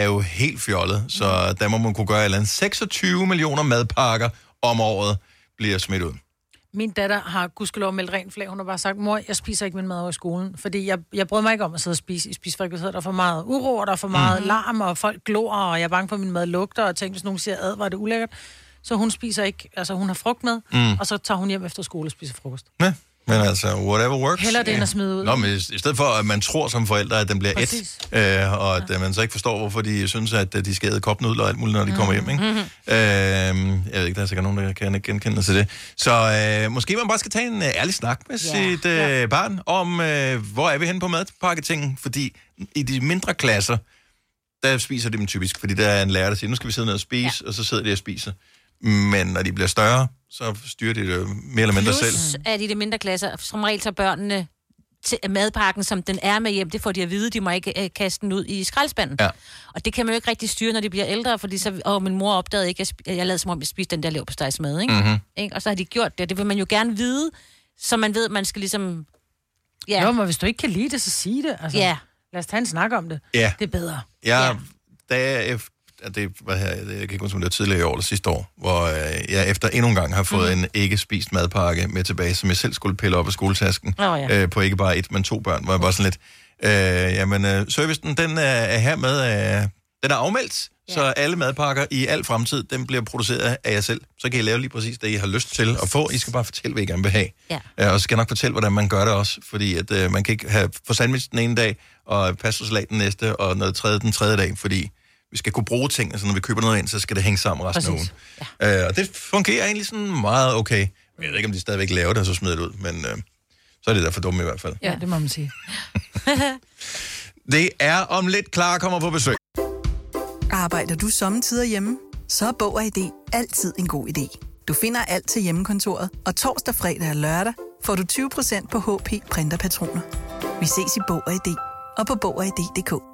er jo helt fjollet. Så der må man kunne gøre et eller andet. 26 millioner madpakker om året bliver smidt ud. Min datter har gudskelov meldt rent flag. Hun har bare sagt, mor, jeg spiser ikke min mad over i skolen. Fordi jeg, jeg bryder mig ikke om at sidde og spise i spisefrikvarteret. Der er for meget uro, og der er for meget mm. larm, og folk glor, og jeg er bange for, at min mad lugter, og tænker, hvis nogen siger, ad, var det ulækkert. Så hun spiser ikke, altså hun har frugt med, Mm. mm. og så tager hun hjem efter skole og spiser frokost. Ja, men altså, whatever works. Heller det, end at smide ud. Nå, men i stedet for, at man tror som forældre, at den bliver Præcis. et, øh, og at ja. man så ikke forstår, hvorfor de synes, at øh, de skal æde kopnudler og alt muligt, når de kommer hjem, ikke? Mhm. Øh, jeg ved ikke, der er sikkert nogen, der kan genkende sig til det. Så øh, måske man bare skal tage en øh, ærlig snak med Ja. sit øh, barn om, øh, hvor er vi henne på madpakketingen? Fordi i de mindre klasser, der spiser de dem typisk, fordi der er en lærer, der siger, nu skal vi sidde ned og spise, ja. og så sidder de og spiser. Men når de bliver større, så styrer de det jo mere eller mindre selv. Plus, at i de mindre klasser, som regel tager børnene til madpakken, som den er med hjem, det får de at vide, de må ikke øh, kaste den ud i skraldespanden. Ja. Og det kan man jo ikke rigtig styre, når de bliver ældre, fordi så, åh, min mor opdagede ikke, at jeg, jeg lavede som om, jeg spiste den der lev på stegsmad, ikke? Mhm. ikke? Og så har de gjort det, det vil man jo gerne vide, så man ved, at man skal ligesom... Ja. Jo, men hvis du ikke kan lide det, så sig det. Altså, Ja. Lad os tage en snak om det. Ja. Det er bedre. Jeg, da jeg, efter, det var her, jeg kan ikke huske, om det var tidligere i år eller sidste år, hvor øh, jeg efter endnu en gang har fået mm. en ikke spist madpakke med tilbage, som jeg selv skulle pille op af skoletasken, Åh, ja. øh, på ikke bare et, men to børn, hvor jeg bare sådan lidt, øh, jamen, øh, servicen, den er, er her med, øh, den er afmeldt, ja. så alle madpakker i al fremtid, den bliver produceret af jer selv. Så kan I lave lige præcis det, I har lyst til at få. I skal bare fortælle, hvad I gerne vil have. Ja. Øh, og så skal jeg nok fortælle, hvordan man gør det også, fordi at, øh, man kan ikke have for sandwich den ene dag, og pastasalat den næste, og noget tredje den tredje dag, fordi vi skal kunne bruge ting, så når vi køber noget ind, så skal det hænge sammen resten af ugen. Ja. Øh, og det fungerer egentlig sådan meget okay. Jeg ved ikke, om de stadigvæk laver det, og så smider det ud, men øh, så er det da for dumme i hvert fald. Ja, det må man sige. Det er om lidt klar kommer på besøg. Arbejder du sommetider hjemme? Så er Bog og ID altid en god idé. Du finder alt til hjemmekontoret, og torsdag, fredag og lørdag får du 20% på HP Printerpatroner. Vi ses i Bog og ID og på Bog og ID.dk.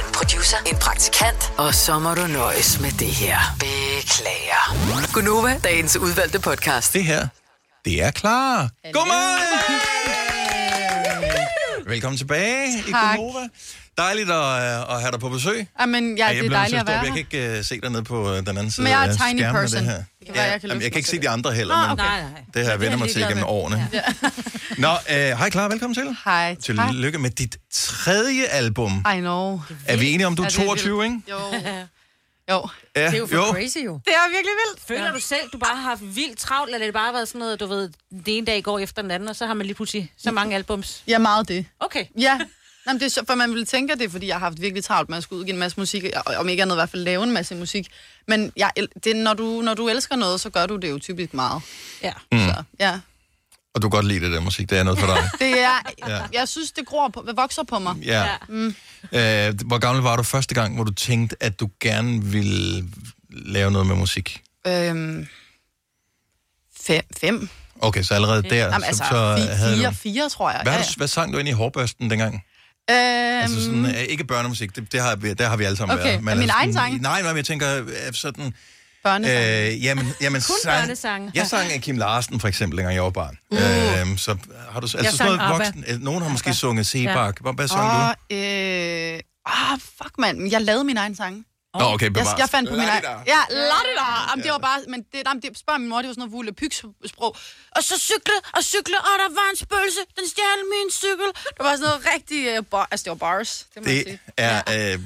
En producer. En praktikant. Og så må du nøjes med det her. Beklager. Gunova, dagens udvalgte podcast. Det her, det er klar. Godmorgen! Velkommen tilbage i Tak. Dejligt at, øh, at have dig på besøg. Jamen, ja, Ej, det er dejligt at være Jeg her. kan ikke uh, se dig nede på uh, den anden side Men jeg er af tiny skærmen person. Det her. Det kan være, ja, jeg kan jamen, jeg kan ikke se de andre heller, Nå, men okay. Nej, nej. det har jeg Det er vendt mig til gennem årene. Ja. Nå, uh, hej Clara, velkommen til. Hej. Tillykke med dit tredje album. I know. Er vi enige om, du er Ja, det er 22, ikke? Jo. Jo. Ja, Det er jo for jo. crazy jo. Det er virkelig vildt. Føler ja. du selv, du bare har haft vildt travlt, eller er det bare været sådan noget, du ved, det ene dag går efter den anden, og så har man lige pludselig så mange albums? Ja, meget det. Okay. Ja. Jamen, det er så, for man ville tænke, at det er, fordi jeg har haft virkelig travlt med at skulle udgive en masse musik, og om ikke andet i hvert fald lave en masse musik. Men jeg, det, når, du, når du elsker noget, så gør du det jo typisk meget. Ja. Mm. Så, ja. Og du kan godt lide det der musik, det er noget for dig. Det er, Ja. ja. jeg synes, det gror på, vokser på mig. Ja. Mm. Øh, hvor gammel var du første gang, hvor du tænkte, at du gerne ville lave noget med musik? Øhm, fem. fem. Okay, så allerede der, Jamen, så, altså, så fi- havde fire, du... fire, tror jeg. Hvad, ja, ja, hvad sang du ind i hårbørsten dengang? Ja. Altså Øhm, sådan, øh, ikke børnemusik, det, det har, vi- der har vi alle sammen Okay, været. men min altså egen sang? Nej, nej, men jeg tænker øh, sådan... Børnesange. Øh, jamen, jamen, Kun sang, børnesange. Jeg sang af Kim Larsen, for eksempel, dengang jeg var barn. Uh. Øh, så har du... Altså Jeg sådan noget ABBA. voksen... øh, Nogen har måske sunget Sebak. Hvad, hvad sang du? Og, øh, ah, fuck mand, jeg lavede min egen sang. Nå, okay, jeg, bevares. jeg fandt på min egen... Ja, ladida. Jamen, det var bare... Men det, jamen, det spørger min mor, det var sådan noget vule sprog. Og så cykle og cykle, og der var en spøgelse. Den stjal min cykel. Det var sådan noget rigtig... Uh, bar, altså, det var bars. Det må jeg Det sige. er øh,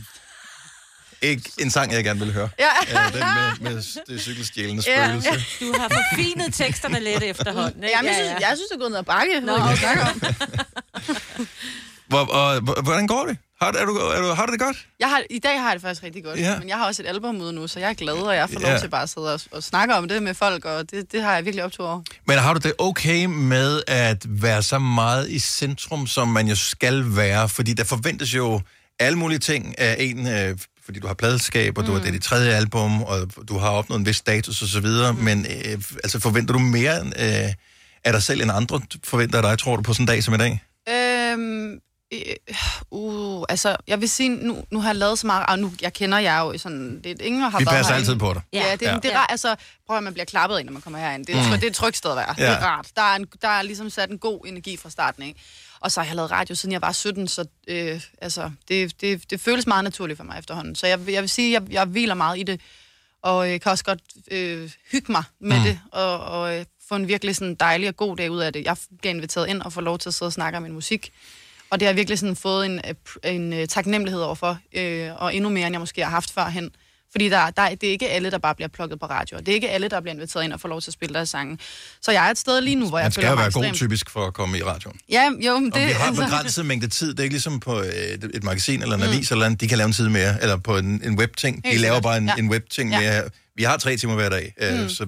ikke en sang, jeg gerne vil høre. Ja. Øh, den med, med det cykelstjælende Ja. spøgelse. Du har forfinet teksterne lidt efterhånden, ikke? Jamen, jeg synes, jeg synes, det er gået ned ad bakke. Nå, okay. Hvor, og, hvor- hvordan går det? Har, du- er du, er du, har du det godt? Jeg har, I dag har jeg det faktisk rigtig godt, Ja. men jeg har også et album ude nu, så jeg er glad, og jeg får lov Ja. til bare at sidde og, og snakke om det med folk, og det, det har jeg virkelig optur over. Men har du det okay med at være så meget i centrum, som man jo skal være? Fordi der forventes jo alle mulige ting af en, øh, fordi du har pladeskab, og du har det er dit tredje album, og du har opnået en vis status osv., mm. men øh, altså forventer du mere øh, af dig selv, end andre forventer af dig, tror du, på sådan en dag som i dag? Øhm, øh, uh, altså, jeg vil sige, nu, nu har jeg lavet så meget, og nu, jeg kender jer jo sådan, det, ingen har Vi været passer herinde. altid på dig. Ja, det, Ja. det er rart, altså, prøv at man bliver klappet ind, når man kommer herind. Det er, Mm. det er et trygt sted at være. Ja. Det er rart. Der er, en, der er ligesom sat en god energi fra starten, ikke? Og så har jeg lavet radio, siden jeg var 17, så øh, altså, det, det, det føles meget naturligt for mig efterhånden. Så jeg, jeg vil sige, jeg, jeg hviler meget i det, og øh, kan også godt øh, hygge mig med Mm. mm. det, og, og øh, få en virkelig sådan dejlig og god dag ud af det. Jeg bliver inviteret ind og får lov til at sidde og snakke om min musik, og det har jeg virkelig sådan fået en, øh, en øh, taknemmelighed overfor, øh, og endnu mere, end jeg måske har haft førhen. Fordi der, der, det er ikke alle, der bare bliver plukket på radio. og Det er ikke alle, der bliver inviteret ind og får lov til at spille deres sange. Så jeg er et sted lige nu, hvor jeg Man skal føler mig være god ekstremt- typisk for at komme i radioen. Ja, jo, men Det, og vi har en begrænset mængde tid. Det er ikke ligesom på et, et magasin eller en mm. avis, eller andet. de kan lave en tid mere, eller på en, en webting. De laver bare en, Ja. en webting Ja. mere. Vi har tre timer hver dag, mm. Mm. så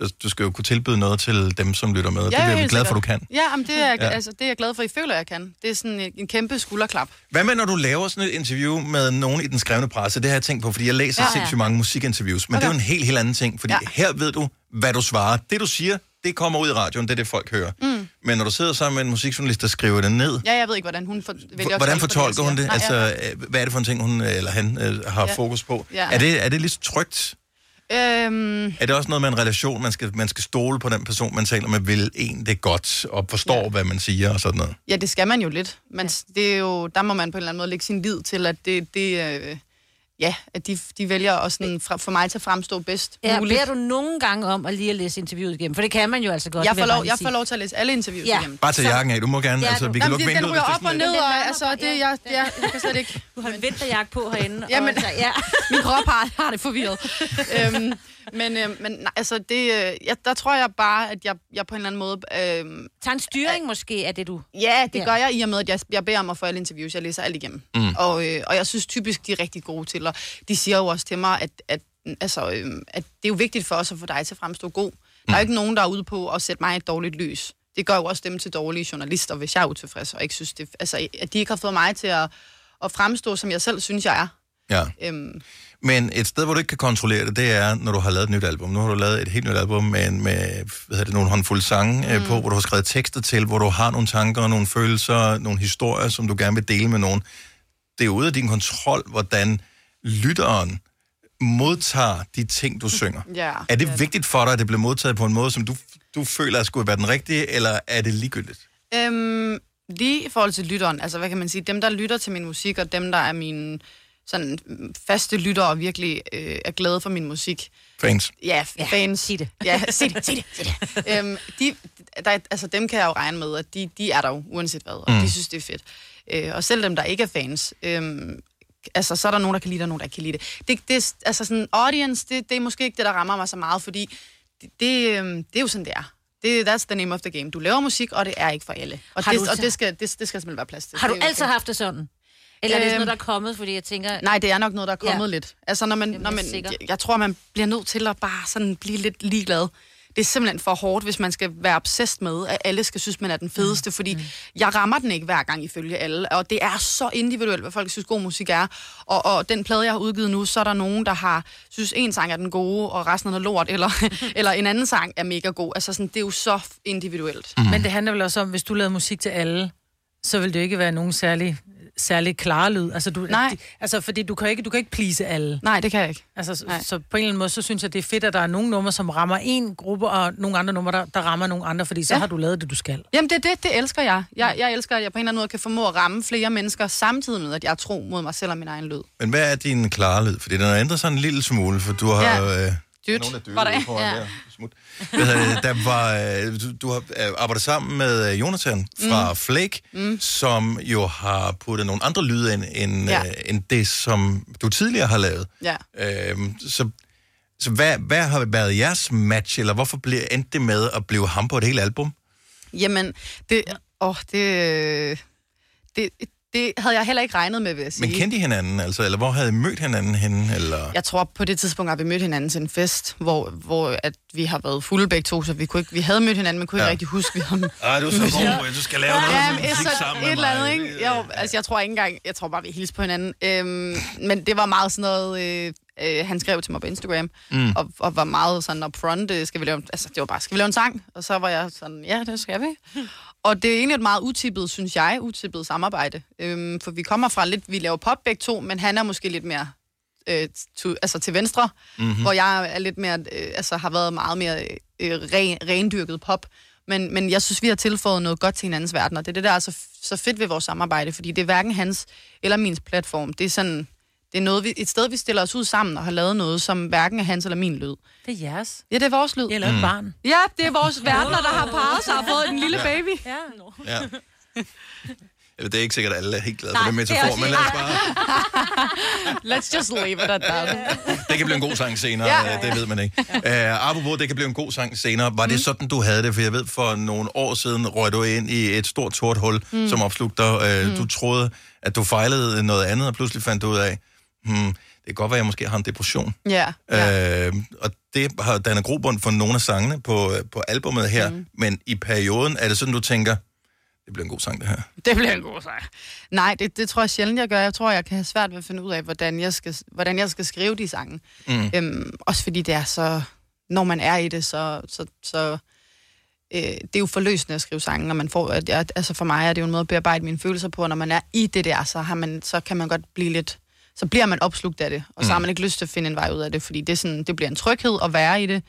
du, du skal jo kunne tilbyde noget til dem, som lytter med. det bliver vi helt glade for, du kan. Ja, men det er, Ja. ja. altså, det er jeg glad for, I føler, jeg kan. Det er sådan en, kæmpe skulderklap. Hvad med, når du laver sådan et interview med nogen i den skrevne presse? Det har jeg tænkt på, fordi jeg læser ja, Ja, ja. ja. sindssygt mange musikinterviews. Men okay. det er jo en helt, helt anden ting, fordi ja. Ja. her ved du, hvad du svarer. Det, du siger, det kommer ud i radioen, det er det, folk hører. Mm. Men når du sidder sammen med en musikjournalist, der skriver det ned, Ja, jeg ved ikke, hvordan hun for, vælger Hvordan fortolker jeg hun det? Nej, Altså, øh, hvad er det for en ting, hun øh, eller han øh, har Ja. fokus på? Ja. Er, det, er det lige så trygt? Øhm, Er det også noget med en relation, man skal, man skal stole på den person, man taler med, vil en det godt, og forstår, ja. hvad man siger og sådan noget? Ja, det skal man jo lidt. Men ja. det er jo, der må man på en eller anden måde lægge sin lid til, at det, det, øh, ja, at de, de vælger at sådan, fra, for mig til at fremstå bedst Ja, muligt. beder du nogle gange om at lige at læse interviewet igennem? For det kan man jo altså godt. Jeg får, lov, jeg får lov til at læse alle interviews Ja. igennem. Bare tage jakken af. Du må gerne, Ja, altså, vi kan Jamen, lukke den, den vinduet. ryger op det og ned, og altså, det, jeg, jeg, jeg kan slet ikke... Du har en vinterjakke på herinde. Jamen, og, så, ja. min krop har, har det forvirret. øhm, men men, men nej, altså, det, øh, jeg, der tror jeg bare, at jeg, jeg på en eller anden måde... Øhm, Tag en styring måske, er det du... Ja, det ja. gør jeg i og med, at jeg, jeg beder om at få alle interviews. Jeg læser alt igennem. Mm. Og, øh, og jeg synes typisk, de er rigtig gode til. Og de siger jo også til mig, at, at, altså, øh, at det er jo vigtigt for os at få dig til at fremstå god. Der er jo ikke nogen, der er ude på at sætte mig i et dårligt lys. Det gør jo også dem til dårlige journalister, hvis jeg er utilfreds, og ikke synes det... Altså, at de ikke har fået mig til at, at fremstå, som jeg selv synes, jeg er. Ja. Øhm, Men et sted, hvor du ikke kan kontrollere det, det er, når du har lavet et nyt album. Nu har du lavet et helt nyt album med, med hvad hedder det, nogle håndfulde sange mm. på, hvor du har skrevet tekster til, hvor du har nogle tanker, nogle følelser, nogle historier, som du gerne vil dele med nogen. Det er ude af din kontrol, hvordan lytteren modtager de ting, du synger. ja. Er det vigtigt for dig, at det bliver modtaget på en måde, som du, du føler skulle være den rigtige, eller er det ligegyldigt? Øhm, lige i forhold til lytteren, altså hvad kan man sige, dem der lytter til min musik, og dem der er mine sådan faste lyttere og virkelig øh, er glade for min musik. Fans. Ja, Ja, fans. sig det. Ja, sig det, sig det, sig det. øhm, de, der, altså dem kan jeg jo regne med, at de, de er der jo uanset hvad, og Mm. mm. de synes, det er fedt. Øh, og selv dem, der ikke er fans, øhm, altså så er der nogen, der kan lide det, og nogen, der ikke kan lide det. det, det altså sådan, audience, det, det er måske ikke det, der rammer mig så meget, fordi det, det, øhm, det er jo sådan, det er. Det, that's the name of the game. Du laver musik, og det er ikke for alle. Og, Har det, og det, skal, det, det skal simpelthen være plads til. Har du altid okay. haft det sådan? Eller er det sådan noget, der er kommet, fordi jeg tænker... Nej, det er nok noget, der er kommet Ja. lidt. Altså, når man, Jamen, når man, jeg, jeg tror, man bliver nødt til at bare sådan blive lidt ligeglad. Det er simpelthen for hårdt, hvis man skal være obsessed med, at alle skal synes, man er den fedeste, fordi mm. jeg rammer den ikke hver gang ifølge alle, og det er så individuelt, hvad folk synes god musik er. Og, og den plade, jeg har udgivet nu, så er der nogen, der har synes, en sang er den gode, og resten er noget lort, eller, eller en anden sang er mega god. Altså, sådan, det er jo så individuelt. Mm. Men det handler vel også om, hvis du lavede musik til alle, så vil det ikke være nogen særlig, særlig klare lyd. Altså, du, Nej. Altså, fordi du kan, ikke, du kan ikke please alle. Nej, det kan jeg ikke. Altså, så, så på en eller anden måde, så synes jeg, det er fedt, at der er nogle numre, som rammer en gruppe, og nogle andre numre, der, der rammer nogle andre, fordi så ja. Ja. har du lavet det, du skal. Jamen, det er det, det elsker jeg. jeg. Jeg elsker, at jeg på en eller anden måde kan formå at ramme flere mennesker, samtidig med, at jeg er tro mod mig selv og min egen lyd. Men hvad er din klare lyd? Fordi den har ændret sig en lille smule, for du har... Ja. Øh, Dyt. Nogle af dyre Var der- foran ja. der. Smut. Der var, øh, du, du har øh, arbejdet sammen med øh, Jonathan fra mm. Flake, mm. som jo har puttet nogle andre lyde ind, end, ja. Ja. øh, end det, som du tidligere har lavet. Ja. Øhm, så så hvad, hvad har været jeres match, eller hvorfor blev, endte det med at blive ham på et helt album? Jamen, det, åh, det, det, det havde jeg heller ikke regnet med, vil jeg sige. Men kendte I hinanden, altså, eller hvor havde I mødt hinanden henne? Eller? Jeg tror, på det tidspunkt har vi mødt hinanden til en fest, hvor, hvor at vi har været fulde begge to, så vi, kunne ikke, vi havde mødt hinanden, men kunne Ja. ikke rigtig huske, vi havde Ej, du er så god, du skal lave noget Ja, musik så, sammen et eller andet, ikke? Jo, altså, jeg tror ikke engang, jeg tror bare, vi hilste på hinanden. Øhm, men det var meget sådan noget, øh, øh, han skrev til mig på Instagram, mm. og, og var meget sådan upfront, øh, skal vi lave, altså det var bare, skal vi lave en sang? Og så var jeg sådan, ja, det skal vi. Og det er egentlig et meget utippet, synes jeg, utippet samarbejde. Øhm, for vi kommer fra lidt, vi laver pop begge to, men han er måske lidt mere øh, to, altså til venstre, Mhm. mm-hmm. hvor jeg er lidt mere, øh, altså har været meget mere øh, ren, rendyrket pop. Men, men jeg synes, vi har tilføjet noget godt til hinandens verden, og det er det, der er så, så fedt ved vores samarbejde, fordi det er hverken hans eller min platform. Det er sådan, det er noget, vi, et sted, vi stiller os ud sammen og har lavet noget, som hverken er hans eller min lyd. Det er jeres. Ja, det er vores lyd. Eller et Mm. barn. Ja, det er vores verdener, der har parret sig og fået en lille Ja. baby. Ja. Ja. Eller det er ikke sikkert, at alle er helt glade for den det metafor, men lad os bare... Let's just leave it at that. Det kan blive en god sang senere, Ja, ja, ja, ja, ja. det ved man ikke. Uh, apropos, det kan blive en god sang senere. Var mm. det sådan, du havde det? For jeg ved, for nogle år siden røg du ind i et stort sort hul. Mm. som opslugte dig. Uh, Mm. Du troede, at du fejlede noget andet, og pludselig fandt du ud af, hmm, det kan godt være, at jeg måske har en depression. Ja. Ja. Uh, og det har dannet grobund for nogle af sangene på, på albumet her. Mm. Men i perioden er det sådan, du tænker, det bliver en god sang, det her. Det bliver en god sejr. Nej, det, det tror jeg sjældent, jeg gør. Jeg tror, jeg kan have svært ved at finde ud af, hvordan jeg skal, hvordan jeg skal skrive de sange. Mm. Øhm, også fordi det er så... Når man er i det, så... så, så øh, det er jo forløsende at skrive sange, og man får, at jeg, altså for mig er det jo en måde at bearbejde mine følelser på, og når man er i det der, så, har man, så kan man godt blive lidt, så bliver man opslugt af det, og så Mm. har man ikke lyst til at finde en vej ud af det, fordi det, er sådan, det bliver en tryghed at være i det,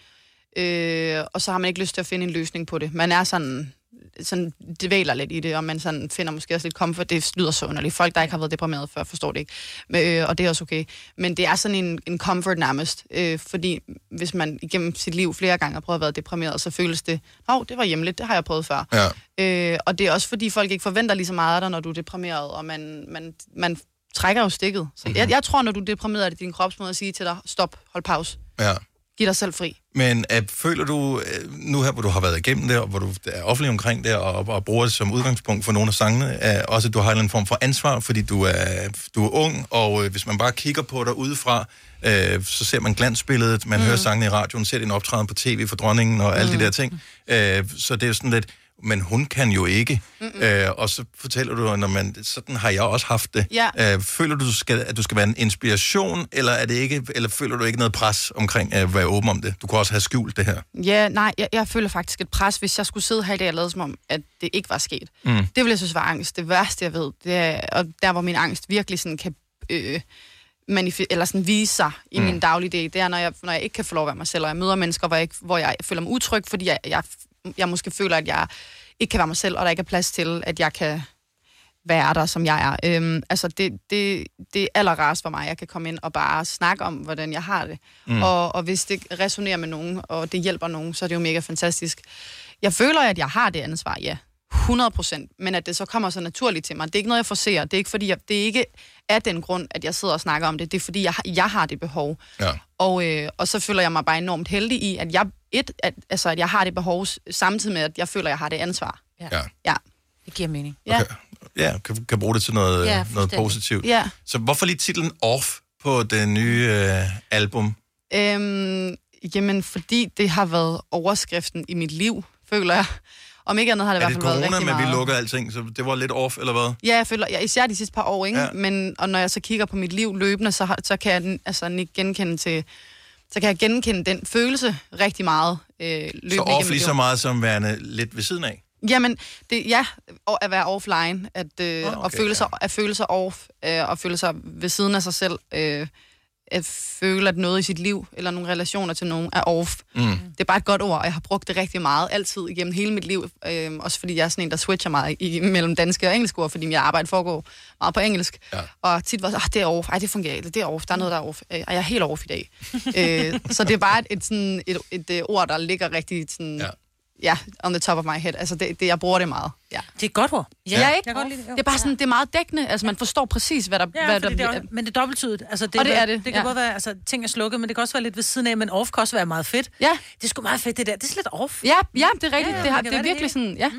øh, og så har man ikke lyst til at finde en løsning på det. Man er sådan, sådan dvæler lidt i det, og man sådan finder måske også lidt comfort. Det lyder så underligt. Folk, der ikke har været deprimeret før, forstår det ikke. Men, øh, og det er også okay. Men det er sådan en, en comfort nærmest. Øh, fordi hvis man igennem sit liv flere gange har prøvet at være deprimeret, så føles det, åh, det var hjemligt, det har jeg prøvet før. Ja. Øh, og det er også fordi, folk ikke forventer lige så meget af dig, når du er deprimeret, og man, man, man trækker jo stikket. Så Mhm. jeg, jeg tror, når du er deprimeret, er det din kropsmåde at sige til dig, stop, hold pause, Ja. giv dig selv fri. Men uh, føler du, uh, nu her, hvor du har været igennem det, og hvor du er offentlig omkring det, og, og bruger det som udgangspunkt for nogle af sangene, uh, også at du har en form for ansvar, fordi du er, du er ung, og uh, hvis man bare kigger på dig udefra, uh, så ser man glansbilledet, man mm. hører sangene i radioen, ser din optræden på tv for dronningen og alle Mm. de der ting. Uh, så det er sådan lidt, men hun kan jo ikke. Mm-mm. Uh, og så fortæller du, når man, sådan har jeg også haft det. Ja. Uh, føler du, skal, at du skal være en inspiration, eller, er det ikke, eller føler du ikke noget pres omkring at være åben om det? Du kunne også have skjult det her. Ja, nej, jeg, jeg føler faktisk et pres, hvis jeg skulle sidde her i dag og lade som om, at det ikke var sket. Mm. Det ville jeg synes var angst. Det værste, jeg ved, det er, og der hvor min angst virkelig sådan kan øh, eller sådan vise sig i Mm. min dagligdag, det er, når jeg, når jeg ikke kan få lov at være mig selv, og jeg møder mennesker, hvor jeg, ikke, hvor jeg føler mig utryg, fordi jeg, jeg, jeg måske føler, at jeg ikke kan være mig selv, og der ikke er plads til, at jeg kan være der, som jeg er. Øhm, altså, det, det, det er allerrarest for mig, jeg kan komme ind og bare snakke om, hvordan jeg har det. Mm. Og, og hvis det resonerer med nogen, og det hjælper nogen, så er det jo mega fantastisk. Jeg føler, at jeg har det ansvar, ja. 100 procent. Men at det så kommer så naturligt til mig. Det er ikke noget, jeg forser. Det er ikke, fordi jeg, det er ikke af den grund, at jeg sidder og snakker om det. Det er, fordi jeg, jeg har det behov. Ja. Og, øh, og så føler jeg mig bare enormt heldig i, at jeg, et, at, altså, at jeg har det behov, samtidig med, at jeg føler, at jeg har det ansvar. Ja. Ja. ja. Det giver mening. Ja. Ja, kan, kan bruge det til noget, Ja, noget positivt. Ja. Så hvorfor lige titlen Off på det nye øh, album? Øhm, jamen, fordi det har været overskriften i mit liv, føler jeg. Om ikke andet har det i er hvert det fald været corona, rigtig men meget. vi lukker alting, så det var lidt off, eller hvad? Ja, jeg føler, ja, især de sidste par år, ikke? Ja. Ja. Men, og når jeg så kigger på mit liv løbende, så, har, så kan jeg altså, ikke genkende til, så kan jeg genkende den følelse rigtig meget. Øh, Så off lige så meget som værende lidt ved siden af? Jamen, det, ja, og at være offline, at, øh, Ah, okay, at, føle sig, at føle sig off, øh, og føle sig ved siden af sig selv, øh, at føle, at noget i sit liv, eller nogle relationer til nogen, er off. Mm. Det er bare et godt ord, og jeg har brugt det rigtig meget, altid igennem hele mit liv. Øh, også fordi jeg er sådan en, der switcher meget i, mellem danske og engelske ord, fordi mit arbejde foregår meget på engelsk. Ja. Og tit var så, ah, det er off, ej, det fungerer ikke, det er off, der er noget, der er off. Øh, jeg er helt off i dag. øh, så det er bare et, et, sådan, et, et, et ord, der ligger rigtig sådan, ja. Ja, on the top of my head. Altså, det, det, jeg bruger det meget. Ja. Det er et godt ord. Ja, ja ikke? Jeg godt lide det. Det er bare sådan, det er meget dækkende. Altså, man forstår præcis, hvad der... Ja, hvad der det er, men det er dobbelttydigt. Altså, det, Og det er- det, Det kan ja. både være, altså, ting er slukket, men det kan også være lidt ved siden af, men off kan også være meget fedt. Ja. Det er sgu meget fedt, det der. Det er lidt off. Ja, ja, det er rigtigt. Ja, det, har, kan det er det virkelig hele. sådan, ja.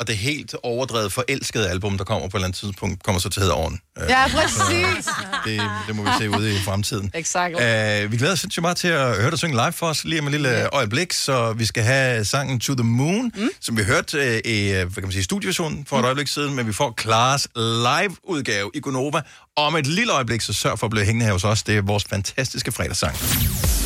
Og det helt overdrevet forelskede album, der kommer på et eller andet tidspunkt, kommer så til at hedde Oven. Øh, Ja, præcis. Det, det må vi se ude i fremtiden. Exakt. Uh, vi glæder os sindssygt meget til at høre dig synge live for os lige om et lille øjeblik, så vi skal have sangen To The Moon, mm. som vi hørte uh, i hvad kan man sige, studieversionen for et øjeblik siden, men vi får Klares live-udgave i Gonova om et lille øjeblik, så sørg for at blive hængende her hos os. Det er vores fantastiske fredagssang.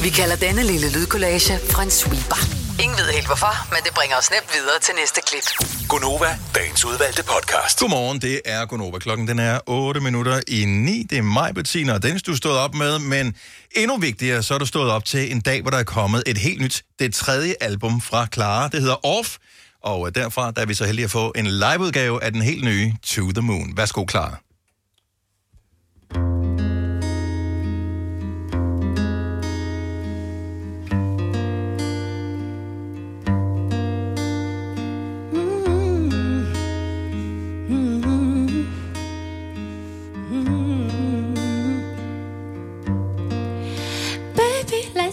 Vi kalder denne lille lydkollage en sweeper. Ingen ved helt hvorfor, men det bringer os nemt videre til næste klip. Gonova, dagens udvalgte podcast. Godmorgen, det er Gonova. Klokken den er 8 minutter i 9. Det er mig, Bettina og Dennis, du er stået op med, men endnu vigtigere, så er du stået op til en dag, hvor der er kommet et helt nyt, det tredje album fra Clara. Det hedder Off, og øh, derfra der er vi så heldige at få en liveudgave af den helt nye To The Moon. Værsgo, Clara. Baby,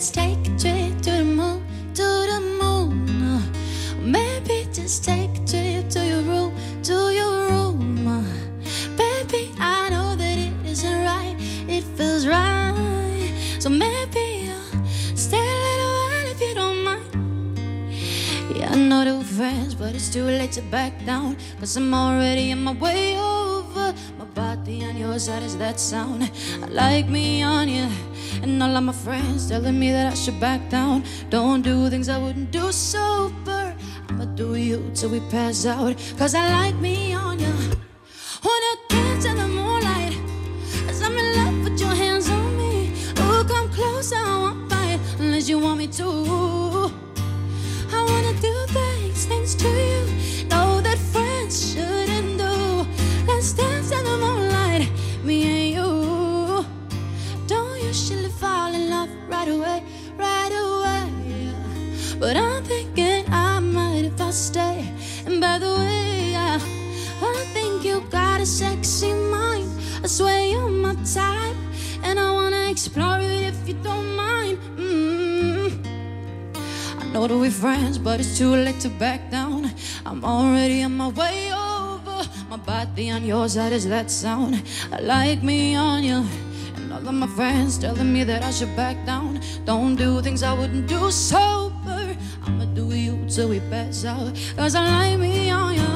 let's take a trip to the moon, to the moon. Maybe just take a trip to your room, to your room. Baby, I know that it isn't right, it feels right. So maybe I'll stay a little while if you don't mind. Yeah, I know that we're friends, but it's too late to back down. Cause I'm already on my way over. Body on your side is that sound. I like me on you. And all of my friends telling me that I should back down. Don't do things I wouldn't do sober. I'ma do you till we pass out. Cause I like me on you. A sexy mind. I swear you're my type, and I wanna explore it if you don't mind. mm I know that we're friends, but it's too late to back down. I'm already on my way over. My body on yours, how does that sound? I like me on you. And all of my friends telling me that I should back down. Don't do things I wouldn't do sober. I'ma do you till we pass out. Cause I like me on you.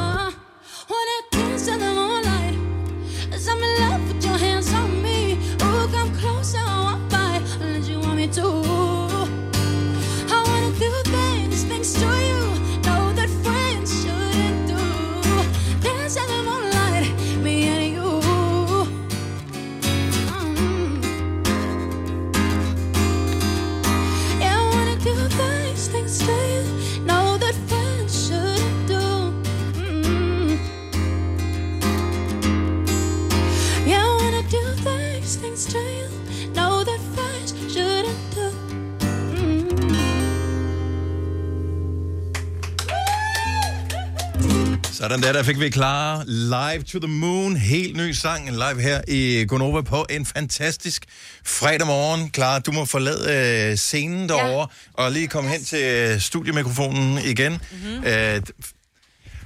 Sådan der, der fik vi klar Live to the Moon. Helt ny sang live her i Gonova på en fantastisk fredag morgen. Klar, du må forlade øh, scenen derovre ja. og lige komme hen til øh, studiemikrofonen igen. Mm-hmm. Øh,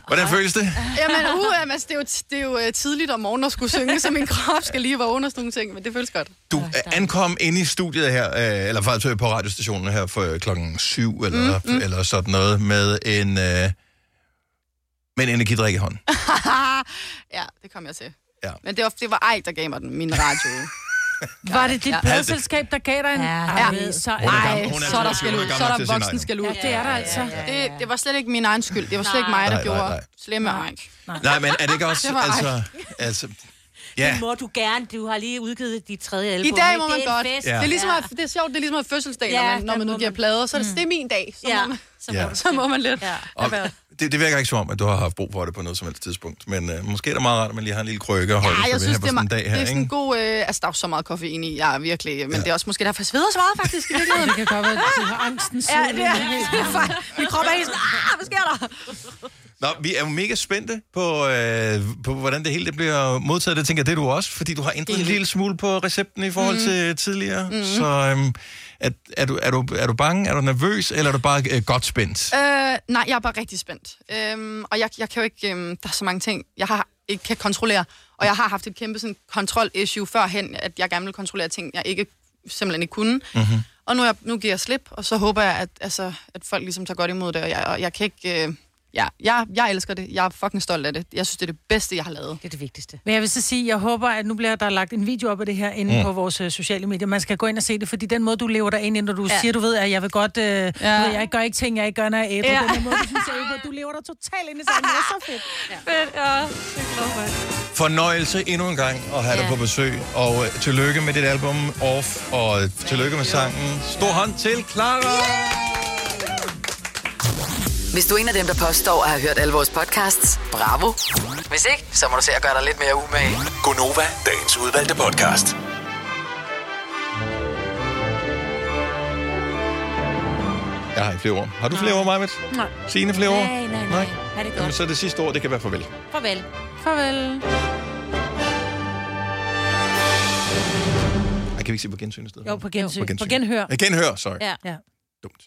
hvordan føles det? Jamen, uh, altså, det er jo, det er jo øh, tidligt om morgenen at skulle synge, så min krop skal lige vågne og sådan nogle ting, men det føles godt. Du øh, ankom ind i studiet her, øh, eller faktisk på radiostationen her for øh, klokken syv, eller, mm, mm. eller sådan noget, med en, øh, med en energidrik i hånden. ja, det kom jeg til. Ja. Men det var, det var Ej, der gav mig den, min radio. Var det dit Ja. der gav dig en? Ja, Ej, så, ej, hun er så er der 22 skal ud. Så er der voksen skal ud. Det er der altså. Det, det var slet ikke min egen skyld. Det var slet ikke mig, der Nej, nej, gjorde nej. slemme Ej. Nej, men er det ikke også, Det var altså, altså, Ja. ja, Det må du gerne. Du har lige udgivet dit tredje album. I dag må man Det er godt. fest. Det, er ligesom at, det er sjovt, det er ligesom at fødselsdag, Ja, når man, når man udgiver man. plader. Så er det, det er min dag. Så, Ja. må, man, Så, Ja. så må man lidt. Ja. Og det, det virker ikke som om, at du har haft brug for det på noget som helst tidspunkt. Men øh, måske er det meget rart, at man lige har en lille krykke at holde Ja, sig jeg synes, det er, sådan en dag her, det er sådan en god... Øh, altså, der er så meget koffein i. Er virkelig... Men det er også måske derfor, jeg sveder så meget, faktisk, i virkeligheden. Det kan godt være, at du har angsten Ja, det er, er. Min krop er helt sådan, ah, hvad sker der? Nå, vi er jo mega spændte på, øh, på, hvordan det hele det bliver modtaget. Det tænker jeg, det er du også, fordi du har ændret en lille smule på recepten i forhold Mhm. til tidligere. Mhm. Så øhm, er, er, du, er, du, er du bange, er du nervøs, eller er du bare øh, godt spændt? Øh, nej, jeg er bare rigtig spændt. Øhm, og jeg, jeg kan jo ikke... Øhm, der er så mange ting, jeg har ikke kan kontrollere. Og jeg har haft et kæmpe sådan, kontrol-issue førhen, at jeg gerne ville kontrollere ting, jeg ikke simpelthen ikke kunne. Mm-hmm. Og nu, jeg, nu giver jeg slip, og så håber jeg, at, altså, at folk ligesom tager godt imod det. Og jeg, og jeg kan ikke... Øh, ja, jeg, jeg elsker det. Jeg er fucking stolt af det. Jeg synes, det er det bedste, jeg har lavet. Det er det vigtigste. Men jeg vil så sige, jeg håber, at nu bliver der lagt en video op af det her inde Mm. på vores øh, sociale medier. Man skal gå ind og se det, fordi den måde, du lever dig ind, når du Ja. ja. siger, du ved, at jeg vil godt... Øh, ja. Ja. du ved, jeg gør ikke ting, jeg ikke gør, når jeg er æble. Ja. Ja. Den måde, du synes, jeg. Du lever dig totalt ind i sagen. Det er så fedt. Ja. Fedt, ja. Det er Fornøjelse endnu en gang at have ja. dig på besøg. Og øh, tillykke med dit album Off, og øh, tillykke med sangen. Stor hånd til Clara! Hvis du er en af dem, der påstår at have hørt alle vores podcasts, bravo. Hvis ikke, så må du se at gøre dig lidt mere umage. Gonova, dagens udvalgte podcast. Jeg har ikke flere ord. Har du flere ord, Majbet? Nej. Signe, flere ord? Nej, nej, nej. Ha' det Jamen, godt. så er det sidste ord, det kan være farvel. Farvel. Farvel. Ej, kan vi ikke sige på gensyn i stedet? Jo, på gensyn. På gensyn. På genhør. Ja, genhør, sorry. Ja. ja. Dumt.